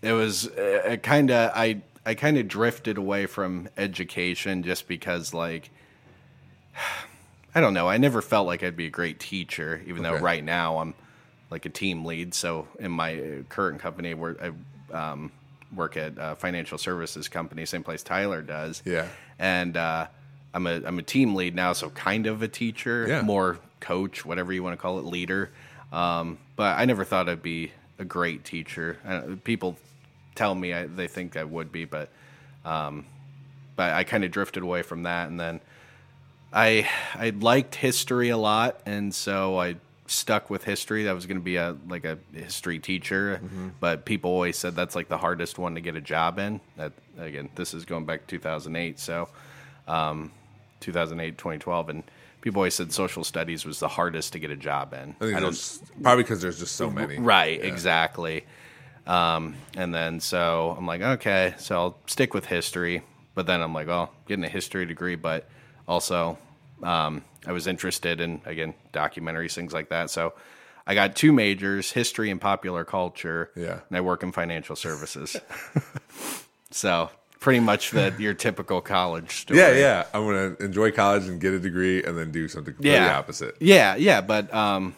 it was uh, kind of I I kind of drifted away from education just because like [SIGHS] I don't know I never felt like I'd be a great teacher even though right now I'm like a team lead so in my current company where I um, work at a financial services company same place Tyler does Yeah. and uh, I'm a I'm a team lead now, so kind of a teacher, Yeah. more coach, whatever you want to call it, leader. Um, but I never thought I'd be a great teacher. Uh, people tell me I, they think I would be, but um, but I kind of drifted away from that, and then I I liked history a lot, and so I stuck with history. That was going to be a like a history teacher, but people always said that's like the hardest one to get a job in. That again, this is going back to 2008, so um, 2008, 2012, and people always said social studies was the hardest to get a job in. I think I don't probably because there's just so many. Right, Yeah. exactly. Um, and then so I'm like, okay, so I'll stick with history. But then I'm like, well, getting a history degree, but also um, I was interested in again documentaries, things like that. So I got two majors: history and popular culture. Yeah. and I work in financial services. [LAUGHS] so pretty much the your typical college story. Yeah, yeah. I'm gonna enjoy college and get a degree, and then do something completely yeah. opposite. Yeah, yeah, but um,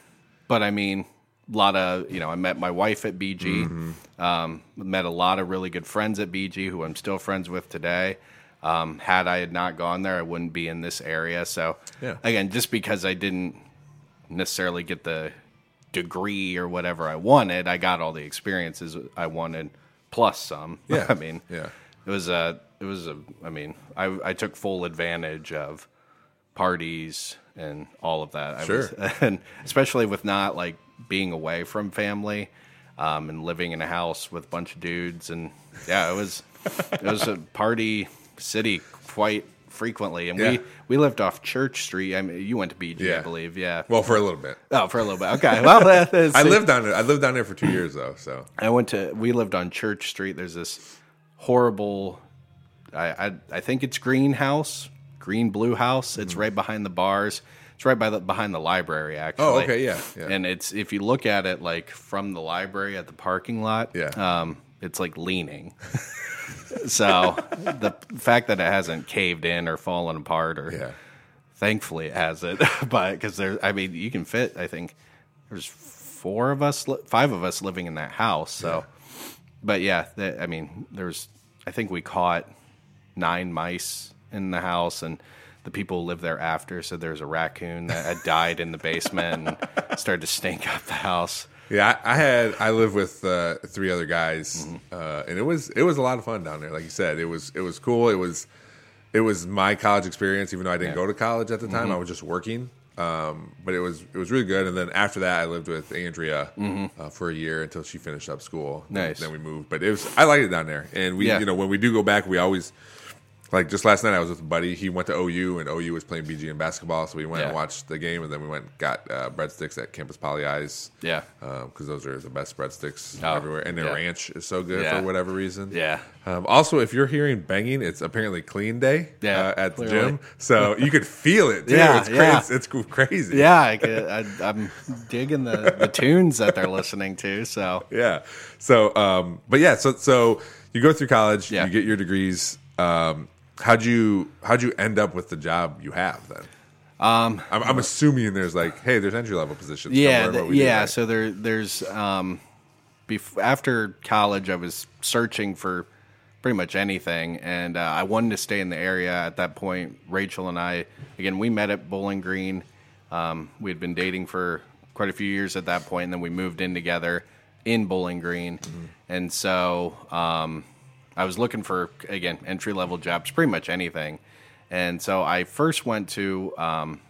but I mean, a lot of you know, I met my wife at BG. Mm-hmm. Um, met a lot of really good friends at BG who I'm still friends with today. Um, had I had not gone there, I wouldn't be in this area. So Yeah. again, just because I didn't necessarily get the degree or whatever I wanted, I got all the experiences I wanted plus some. [LAUGHS] Yeah. I mean, Yeah. it was a, it was a, I mean, I, I took full advantage of parties and all of that. I Sure. was, [LAUGHS] and especially with not like being away from family um, and living in a house with a bunch of dudes. And yeah, it was, it was a party city quite frequently. And Yeah. we, we lived off Church Street. I mean, you went to BG, I believe. Yeah. Well, for a little bit. Oh, for a little bit. Okay. Well, [LAUGHS] that is, I lived down there. I lived down there for two years though. So I went to. We lived on Church Street. There's this horrible. I I, I think it's greenhouse, green blue house. It's right behind the bars. It's right by the behind the library. Actually. Oh, okay, yeah, yeah. And it's if you look at it like from the library at the parking lot. Yeah. Um, it's like leaning. [LAUGHS] so the fact that it hasn't caved in or fallen apart, or Yeah. thankfully it hasn't, [LAUGHS] but because there, I mean, you can fit. I think there's four of us, five of us living in that house. So, but yeah, I mean, there's. I think we caught nine mice in the house, and the people who lived there after said there was a raccoon that had died in the basement and started to stink up the house. Yeah, I, I had I lived with uh, three other guys, Mm-hmm. uh, and it was it was a lot of fun down there. Like you said, it was it was cool. It was it was my college experience, even though I didn't Yeah. Mm-hmm. go to college at the time. I was just working, um, but it was it was really good. And then after that, I lived with Andrea uh, for a year until she finished up school. Mm-hmm. Nice. Then we moved, but it was I liked it down there. And we Yeah. you know when we do go back, we always. Like just last night, I was with a buddy. He went to OU, and OU was playing BG in basketball. So we went and Yeah. watched the game, and then we went and got uh, breadsticks at Campus Pollyeyes Yeah. because those are the best breadsticks Oh, everywhere, and their yeah. ranch is so good Yeah. for whatever reason. Yeah. Um, also, if you're hearing banging, it's apparently clean day Yeah, uh, at the clearly. gym, so you could feel it. [LAUGHS] Too. Yeah, it's yeah. crazy. It's, it's crazy. Yeah, I, [LAUGHS] could- I, I'm digging the, the tunes that they're listening to. So yeah. So, um, but yeah, so so you go through college, Yeah. you get your degrees. Um, how'd you how'd you end up with the job you have then? Um, I'm, I'm assuming there's like, hey, there's entry level positions. yeah, Come learn th- what we do, yeah. right? So there, there's um, bef- after college, I was searching for pretty much anything, and uh, I wanted to stay in the area. At that point, Rachel and I, again, we met at Bowling Green. Um, we had been dating for quite a few years at that point, and then we moved in together in Bowling Green, and so um, I was looking for again entry level jobs, pretty much anything. And so I first went to um,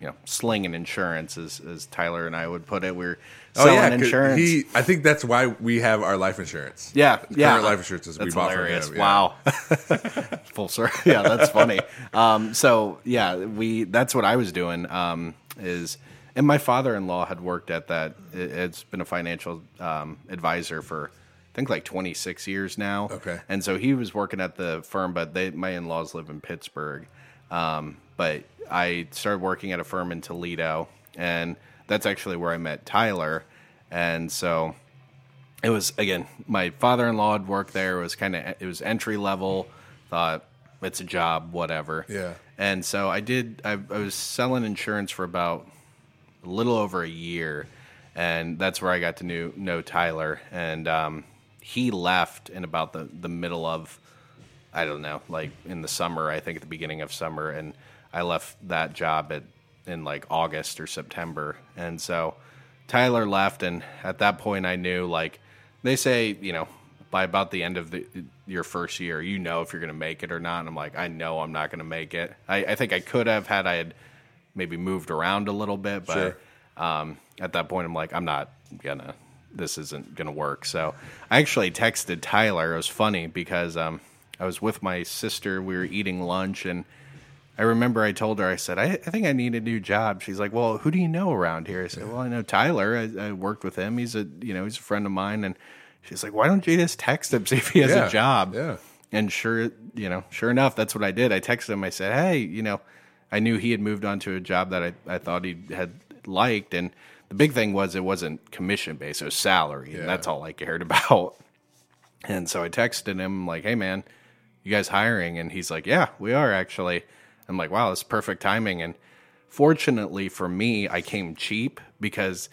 you know, slinging insurance, as, as Tyler and I would put it. We are Oh selling insurance. He, I think that's why we have our life insurance. yeah, Current yeah. life insurance is we bought hilarious. from him. yeah. Wow, [LAUGHS] full circle. [LAUGHS] Yeah, that's funny. um, so yeah, we that's what I was doing. Um, is and my father-in-law had worked at that. It, it's been a financial um, advisor for. Think like 26 years now. Okay. And so he was working at the firm, but they, my in laws live in Pittsburgh. Um, but I started working at a firm in Toledo, and that's actually where I met Tyler. And so it was again, my father-in-law had worked there. It was kind of it was entry level. Thought it's a job, whatever. Yeah. And so I did. I, I was selling insurance for about a little over a year, and that's where I got to know, know Tyler. And um, he left in about the the middle of I don't know, like in the summer. I think at the beginning of summer, and I left that job at in like August or September, and so Tyler left, and at that point, I knew like they say, you know, by about the end of the your first year, you know if you're going to make it or not. And I'm like, I know I'm not going to make it. I, I think I could have had I had maybe moved around a little bit, but Sure. um, at that point, I'm like, I'm not gonna. This isn't gonna work. So I actually texted Tyler. It was funny because um, I was with my sister. We were eating lunch, and I remember I told her, I said, I, I think I need a new job. She's like, Well, who do you know around here? I said, Well, I know Tyler. I, I worked with him. He's a you know he's a friend of mine, and she's like, Why don't you just text him [LAUGHS] see if he has Yeah, a job? yeah. And sure, you know, sure enough, that's what I did. I texted him. I said, "Hey, you know, I knew he had moved on to a job that I, I thought he had liked, and the big thing was it wasn't commission based; it was salary, Yeah. and that's all I cared [LAUGHS] about." And so I texted him like, "Hey, man, you guys hiring?" And he's like, "Yeah, we are actually." I'm like, "Wow, this perfect timing." And fortunately for me, I came cheap because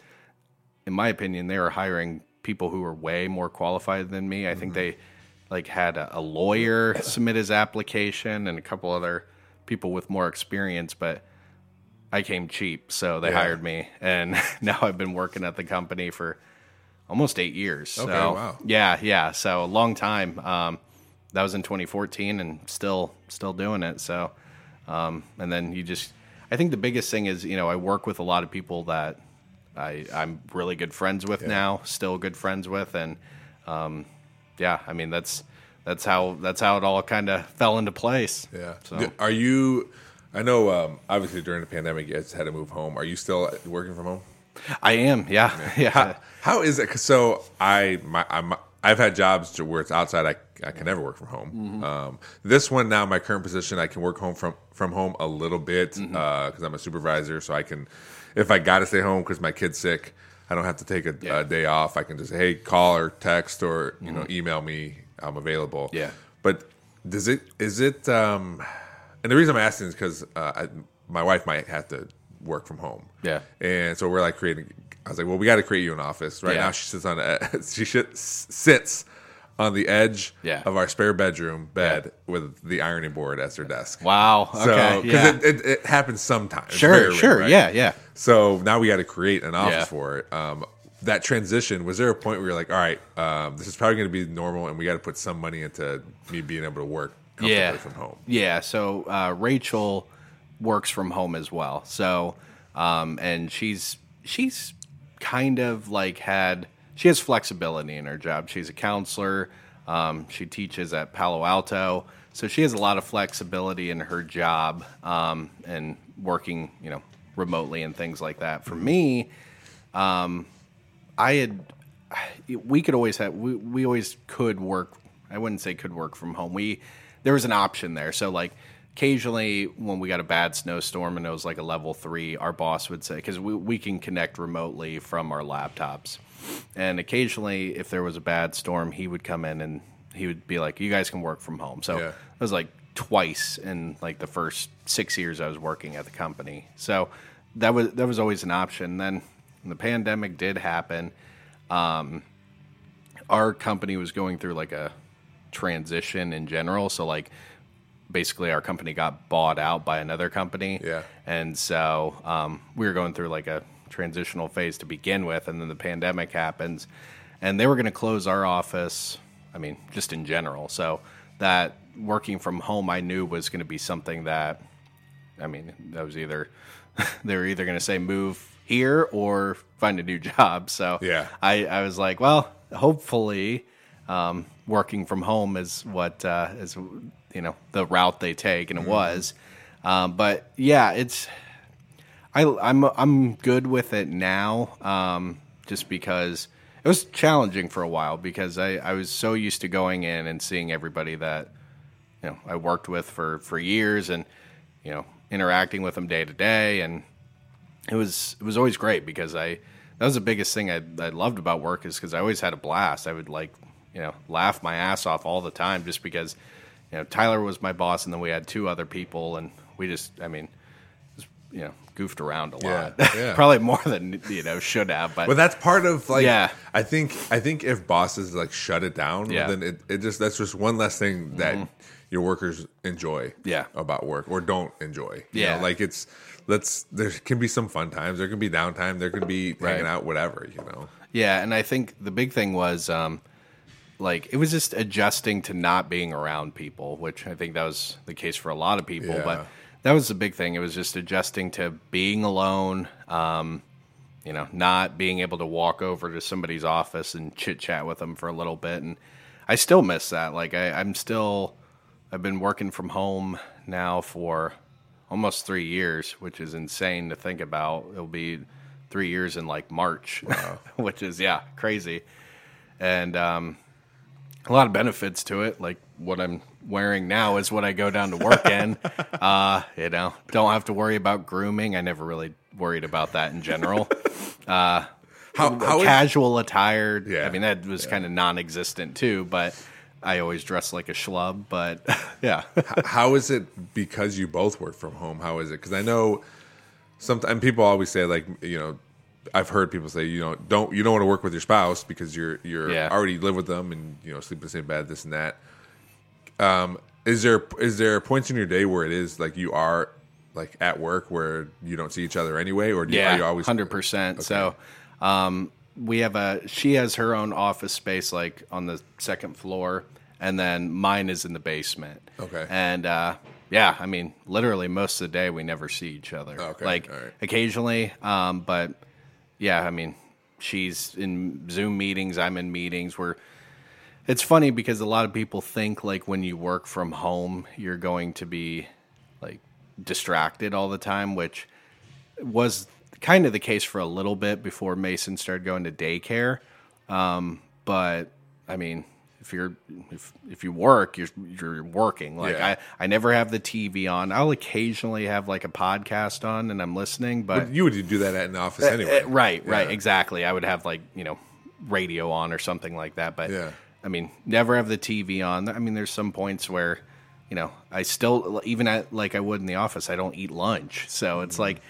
in my opinion, they were hiring people who were way more qualified than me. I think mm-hmm. they like had a, a lawyer submit his application and a couple other people with more experience, but I came cheap, so they Yeah. hired me, and [LAUGHS] now I've been working at the company for almost eight years. Okay, so, wow. Yeah, yeah. So a long time. Um, that was in 2014, and still still doing it. So, um, and then you just, I think the biggest thing is you know I work with a lot of people that I I'm really good friends with now, still good friends with, and um, yeah, I mean that's that's how that's how it all kind of fell into place. Yeah. So Are you? I know. Um, obviously, during the pandemic, you guys had to move home. Are you still working from home? I am. Yeah. Yeah. [LAUGHS] How, how is it? 'Cause so I, my, I'm, I've had jobs to where it's outside. I, I can never work from home. Mm-hmm. Um, this one now, my current position, I can work home from from home a little bit because Mm-hmm. I'm a supervisor. So I can, if I got to stay home because my kid's sick, I don't have to take a, Yeah. a day off. I can just hey call or text or you know email me. I'm available. Mm-hmm. Yeah. But does it is it? um And the reason I'm asking is because uh, my wife might have to work from home. Yeah. And so we're like creating. I was like, well, we got to create you an office. Right Yeah. now, she sits on a, [LAUGHS] she sits on the edge Yeah. of our spare bedroom bed with the ironing board as her desk. Wow. So, Okay. because yeah. it, it, it happens sometimes. Sure. Sure. right? Yeah. Yeah. So now we got to create an office Yeah. for it. Um, that transition was there a point where you're like, all right, um, this is probably going to be normal, and we got to put some money into me being able to work comfortably yeah. from home. Yeah. So uh, Rachel works from home as well. So, um, and she's she's kind of like had she has flexibility in her job. She's a counselor. Um, she teaches at Palo Alto, so she has a lot of flexibility in her job um, and working, you know, remotely and things like that. For me, I had we could always have we, we always could work i wouldn't say could work from home we there was an option there. So like occasionally when we got a bad snowstorm and it was like a level three our boss would say because we, we can connect remotely from our laptops. And occasionally if there was a bad storm he would come in and he would be like you guys can work from home. So Yeah. it was like twice in like the first six years i was working at the company. So that was that was always an option. Then the pandemic did happen. Um, our company was going through like a transition in general. So like basically our company got bought out by another company. Yeah. And so um, we were going through like a transitional phase to begin with, and then the pandemic happens, and they were going to close our office. I mean, just in general. So that working from home, I knew was going to be something that, I mean, that was either [LAUGHS] they were either going to say move here or find a new [LAUGHS] job. So Yeah. I, I was like, well, hopefully, um, working from home is what uh, is you know the route they take, and it was. Um, but yeah, it's I, I'm I'm good with it now, um, just because it was challenging for a while because I, I was so used to going in and seeing everybody that you know I worked with for for years and you know interacting with them day to day and it was it was always great because I that was the biggest thing I, I loved about work is because I always had a blast. I would like you know laugh my ass off all the time just because you know Tyler was my boss and then we had two other people and we just I mean just, you know goofed around a lot yeah. [LAUGHS] probably more than you know should have but But that's part of like Yeah. I think I think if bosses like shut it down, Yeah. then it, it just that's just one less thing that your workers enjoy Mm-hmm. Yeah. about work or don't enjoy. You Yeah. know, like it's let's there can be some fun times, there can be downtime, there can be hanging Right. out, whatever, you know. Yeah, and I think the big thing was um, like it was just adjusting to not being around people, which I think that was the case for a lot of people. Yeah. But that was the big thing. It was just adjusting to being alone. Um, you know, not being able to walk over to somebody's office and chit chat with them for a little bit, and I still miss that. Like I, I'm still, I've been working from home now for almost three years, which is insane to think about. It'll be three years in like March, [LAUGHS] which is yeah crazy, and um, a lot of benefits to it. Like what I'm wearing now is what I go down to work in. [LAUGHS] uh, you know, don't have to worry about grooming. I never really worried about that in general. [LAUGHS] How how is- Casual attire. Yeah. I mean that was kind of non-existent too, but. I always dress like a schlub, but [LAUGHS] yeah, how is it because you both work from home? How is it? Because I know sometimes people always say like you know I've heard people say you know don't you don't want to work with your spouse because you're you're Yeah. already live with them and you know sleep in the same bed this and that. Um, is there is there points in your day where it is like you are like at work where you don't see each other anyway, or do you, are you always hundred percent. So, um, we have a she has her own office space like on the second floor, and then mine is in the basement. Okay. and uh, yeah, I mean, literally most of the day we never see each other. Okay, like right. occasionally, um, but yeah, I mean, she's in Zoom meetings, I'm in meetings. We're it's funny because a lot of people think like when you work from home, you're going to be like distracted all the time, which was kind of the case for a little bit before Mason started going to daycare. Um, but I mean, if you're if if you work, you're you're working. Like Yeah. I I never have the TV on. I'll occasionally have like a podcast on and I'm listening, but you would do that in the office anyway. uh, right, right, Yeah. exactly. I would have like you know radio on or something like that, but Yeah. I mean, never have the TV on. I mean, there's some points where you know I still even at, like I would in the office, I don't eat lunch. So it's Mm-hmm. like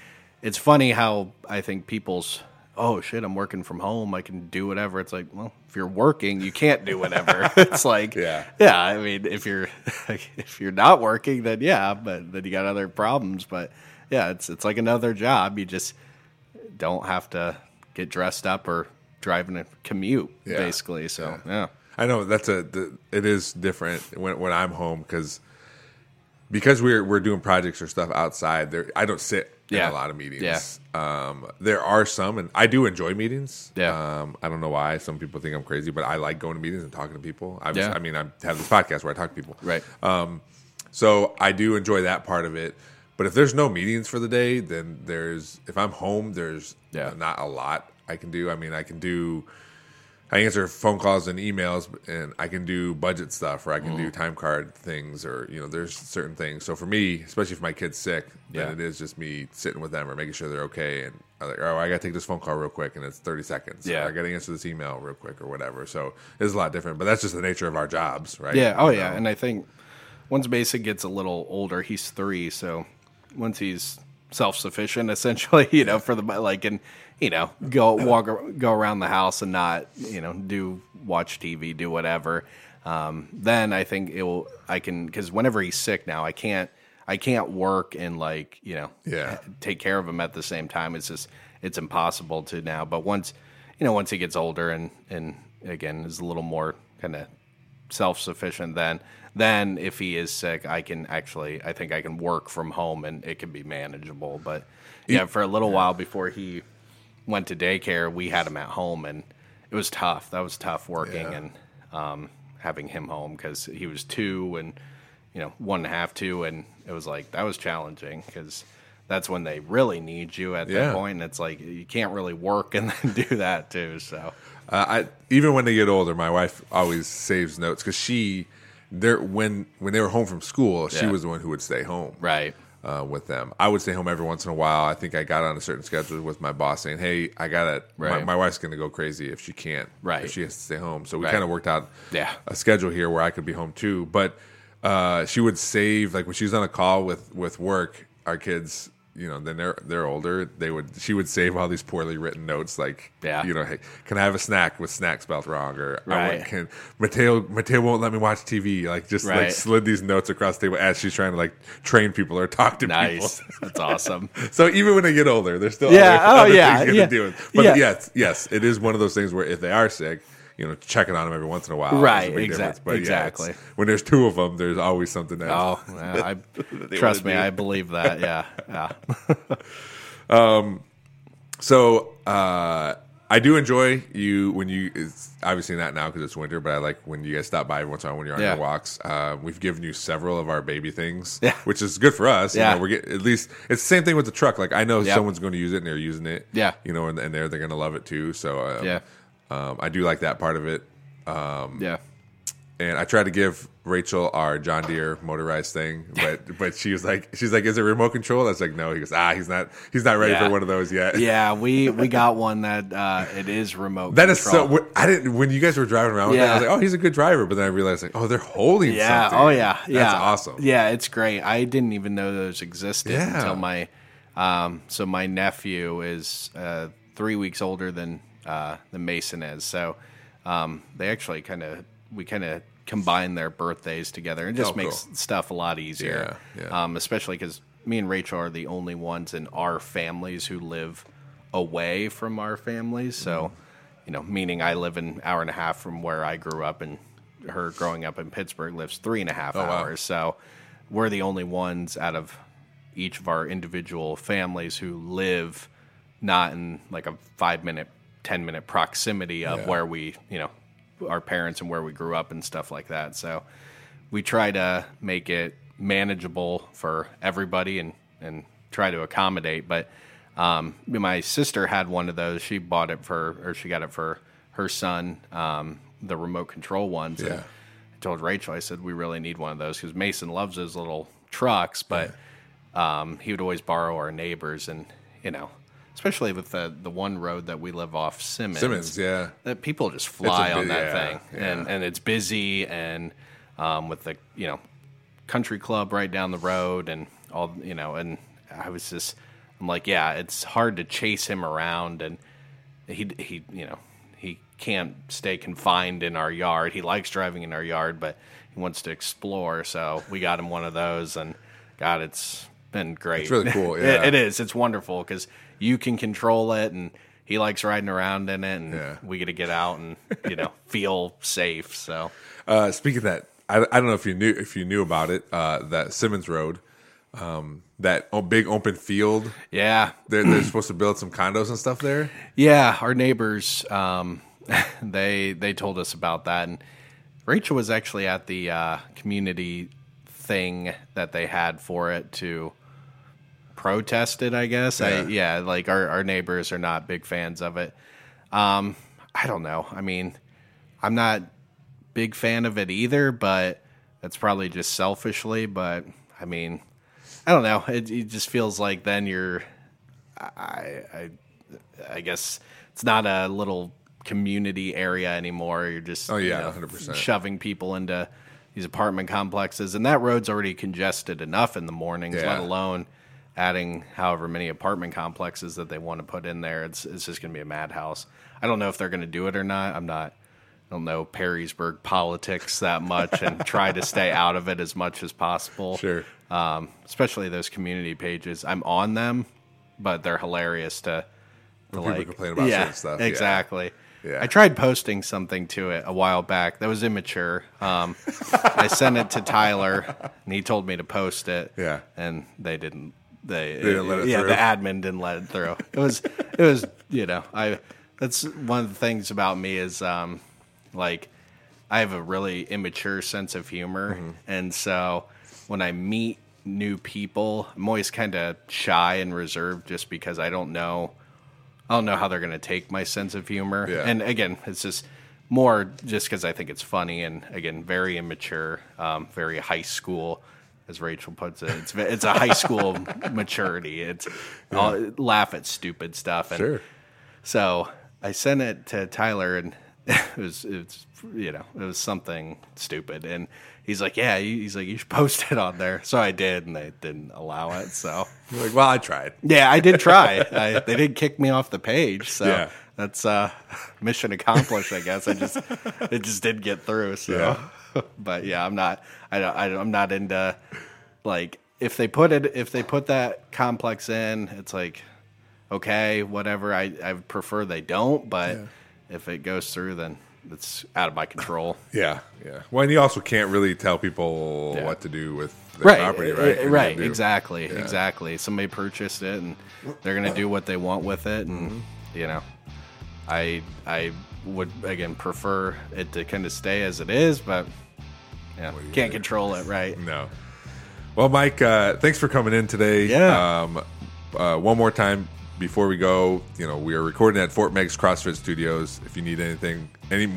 it's funny how I think people's oh shit, I'm working from home, I can do whatever. It's like well, if you're working, you can't do whatever. [LAUGHS] it's like Yeah. yeah. I mean, if you're [LAUGHS] if you're not working, then yeah, but then you got other problems. But yeah, it's it's like another job. You just don't have to get dressed up or drive in a commute, Yeah. basically. So yeah. I know that's a the, it is different when when I'm home because because we're we're doing projects or stuff outside. There, I don't sit Yeah. in a lot of meetings. Yeah. Um, there are some, and I do enjoy meetings. Yeah. Um, I don't know why some people think I'm crazy, but I like going to meetings and talking to people. I, Yeah. I mean, I have this podcast where I talk to people. Right. So I do enjoy that part of it. But if there's no meetings for the day, then there's if I'm home, there's Yeah. not a lot I can do. I mean, I can do I answer phone calls and emails, and I can do budget stuff, or I can do Mm-hmm. time card things, or you know, there's certain things. So for me, especially if my kid's sick, then Yeah. it is just me sitting with them or making sure they're okay. And I'm like, oh, I got to take this phone call real quick, and it's 30 seconds. Or Yeah. I got to answer this email real quick, or whatever. So it's a lot different, but that's just the nature of our jobs, right? Yeah. Oh, You yeah. know? And I think once Basic gets a little older, he's three, so once he's self sufficient, [LAUGHS] essentially, you know, for the like, and you know, go walk, go around the house and not, you know, do watch TV, do whatever. Um, then I think it will. I can because whenever he's sick now, I can't. I can't work and like you know, Yeah. take care of him at the same time. It's just it's impossible to now. But once you know, once he gets older and and again is a little more kind of self sufficient, then then if he is sick, I can actually I think I can work from home and it can be manageable. But yeah, for a little while before he went to daycare, we had him at home and it was tough. That was tough working Yeah. and um, having him home because he was two and you know one and a half, two, and it was like that was challenging because that's when they really need you at Yeah. that point. And it's like you can't really work and [LAUGHS] then do that too. So Uh, I even when they get older, my wife always saves notes because she, they're when when they were home from school, she Yeah. was the one who would stay home right, uh, with them. I would stay home every once in a while. I think I got on a certain schedule with my boss saying, "Hey, I got My, Right. my wife's going to go crazy if she can't. Right. if she has to stay home." So we Right. kind of worked out Yeah. a schedule here where I could be home too. But uh, she would save like when she was on a call with with work, our kids. You know, then they're they're older. They would she would save all these poorly written notes, like Yeah. you know, hey, can I have a snack with snack spelled wrong, or I want, can Mateo Mateo won't let me watch TV, like just like slid these notes across the table as she's trying to like train people or talk to nice, people. [LAUGHS] that's awesome. [LAUGHS] So even when they get older, they're still Yeah, other, oh, other yeah, yeah. But Yeah. yes, yes, it is one of those things where if they are sick, you know, checking on them every once in a while, Right, big exact- But yeah, exactly. it's- when there's two of them, there's always something else. Oh, [LAUGHS] yeah, I, [LAUGHS] trust me, do. I believe that. Yeah, yeah, [LAUGHS] um, So uh, I do enjoy you when you. It's obviously not now because it's winter, but I like when you guys stop by every once in a while when you're on Yeah. your walks. Uh, we've given you several of our baby things, Yeah. which is good for us. You Yeah. know, we're get, at least it's the same thing with the truck. Like I know Yep. someone's going to use it and they're using it. Yeah. you know, and, and they're they're going to love it too. So um, Yeah. Um, I do like that part of it. yeah. and I tried to give Rachel our John Deere motorized thing, but [LAUGHS] but she was like, she's like, is it remote control? I was like, no. He goes, ah, he's not, he's not ready Yeah. for one of those yet. Yeah, [LAUGHS] we we got one that uh, it is remote. That is so. I didn't when you guys were driving around. with that, I was like, oh, he's a good driver. But then I realized, like, oh, they're holding. Yeah. something. Oh yeah. Yeah. That's awesome. Yeah, it's great. I didn't even know those existed Yeah. until my. Um, so my nephew is uh, three weeks older than uh, than Mason is. So um, they actually kind of we kind of combine their birthdays together. It just Oh, makes cool. stuff a lot easier. Yeah, yeah. Um, especially because me and Rachel are the only ones in our families who live away from our families. So, Mm-hmm. you know, meaning I live an hour and a half from where I grew up, and her growing up in Pittsburgh lives three and a half Oh, wow. hours. So, we're the only ones out of each of our individual families who live not in like a five minute, ten minute proximity of Yeah. where we, you know, our parents and where we grew up and stuff like that. So, we try to make it manageable for everybody and and try to accommodate. But um, my sister had one of those. She bought it for, or she got it for her son um, the remote control ones. And Yeah. I told Rachel, I said we really need one of those because Mason loves those little trucks, but um, he would always borrow our neighbors, and you know, especially with the the one road that we live off Simmons. Simmons, yeah. that people just fly on that yeah, thing, and yeah. and it's busy, and um, with the you know country club right down the road, and all you know, and I was just, I'm like, yeah, it's hard to chase him around, and he he you know he can't stay confined in our yard. He likes driving in our yard, but he wants to explore. So we got him one of those, and God, it's been great. It's really cool, [LAUGHS] It- yeah. it is. It's wonderful because you can control it, and he likes riding around in it, and Yeah. we get to get out and you know [LAUGHS] feel safe. So Uh, speaking of that, I, I don't know if you knew if you knew about it. Uh, that Simmons Road, um, that big open field. yeah, They're, they're [CLEARS THROAT] supposed to build some condos and stuff there. Yeah, our neighbors, um, [LAUGHS] they they told us about that, and Rachel was actually at the uh, community thing that they had for it to protest it. I guess. I, Yeah. yeah, like our our neighbors are not big fans of it. Um, I don't know. I mean, I'm not big fan of it either, but that's probably just selfishly. But I mean, I don't know. It, it just feels like then you're I, I I guess it's not a little community area anymore. You're just Oh, yeah, you know, 100%. shoving people into these apartment complexes, and that road's already congested enough in the mornings. Yeah. Let alone adding however many apartment complexes that they want to put in there. It's it's just going to be a madhouse. I don't know if they're going to do it or not. I'm not. I don't know Perrysburg politics that much, and [LAUGHS] try to stay out of it as much as possible Sure. um, especially those community pages. I'm on them, but they're hilarious to, to people like complain about yeah, certain stuff, yeah. Exactly. Yeah. I tried posting something to it a while back that was immature. Um, [LAUGHS] I sent it to Tyler, and he told me to post it. Yeah. and they didn't. They, didn't let it yeah, through? the admin didn't let it through. [LAUGHS] It was it was you know I that's one of the things about me is um like I have a really immature sense of humor, Mm-hmm. and so when I meet new people, I'm always kind of shy and reserved just because I don't know, I don't know how they're going to take my sense of humor. Yeah. And again, it's just more just because I think it's funny and again very immature, um, very high school. As Rachel puts it, it's it's a high school [LAUGHS] maturity. It's I'll laugh at stupid stuff and Sure. so I sent it to Tyler, and [LAUGHS] it was it's you know it was something stupid, and he's like, yeah, he's like you should post it on there. So I did, and they didn't allow it. So You're like, well, I tried. yeah, I did try. [LAUGHS] I, they didn't kick me off the page, so Yeah. That's uh, [LAUGHS] mission accomplished. I guess I just [LAUGHS] it just did get through. So, [LAUGHS] but yeah, I'm not. I don't. I, i'm not into like if they put it if they put that complex in, it's like okay, whatever. I I prefer they don't, but if it goes through, then it's out of my control. Yeah, yeah. Well, and you also can't really tell people Yeah. what to do with their property, uh, right? What right, exactly, exactly. Somebody purchased it, and they're gonna do what they want with it, and Mm-hmm. you know, I I would again prefer it to kind of stay as it is, but yeah, do you can't control it, right? No. Well, Mike, uh, thanks for coming in today. Yeah. Um, uh, one more time before we go, you know, we are recording at Fort Meigs CrossFit Studios. If you need anything, any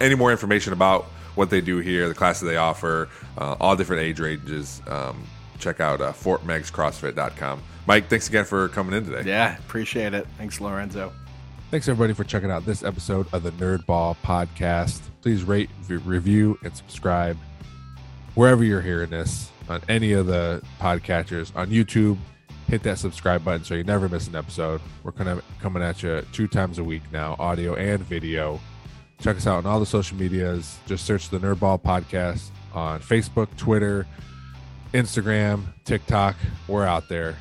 any more information about what they do here, the classes they offer, uh, all different age ranges, um, check out uh, FortMeigsCrossFit.com. Mike, thanks again for coming in today. Yeah, appreciate it. Thanks, Lorenzo. Thanks everybody for checking out this episode of the Nerd Ball podcast. Please rate, re- review, and subscribe wherever you're hearing this on any of the podcatchers on YouTube. Hit that subscribe button so you never miss an episode. We're kind of coming at you two times a week now, audio and video. Check us out on all the social medias. Just search the Nerd Ball podcast on Facebook, Twitter, Instagram, TikTok. We're out there.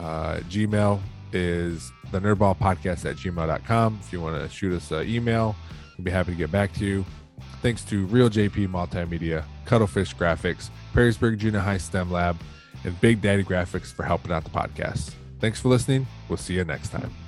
Uh, Gmail is the nerdball podcast at gmail.com. If you want to shoot us an email, we'd be happy to get back to you. Thanks to Real JP Multimedia, Cuttlefish Graphics, Perrysburg Junior High STEM Lab, and Big Daddy Graphics for helping out the podcast. Thanks for listening. We'll see you next time.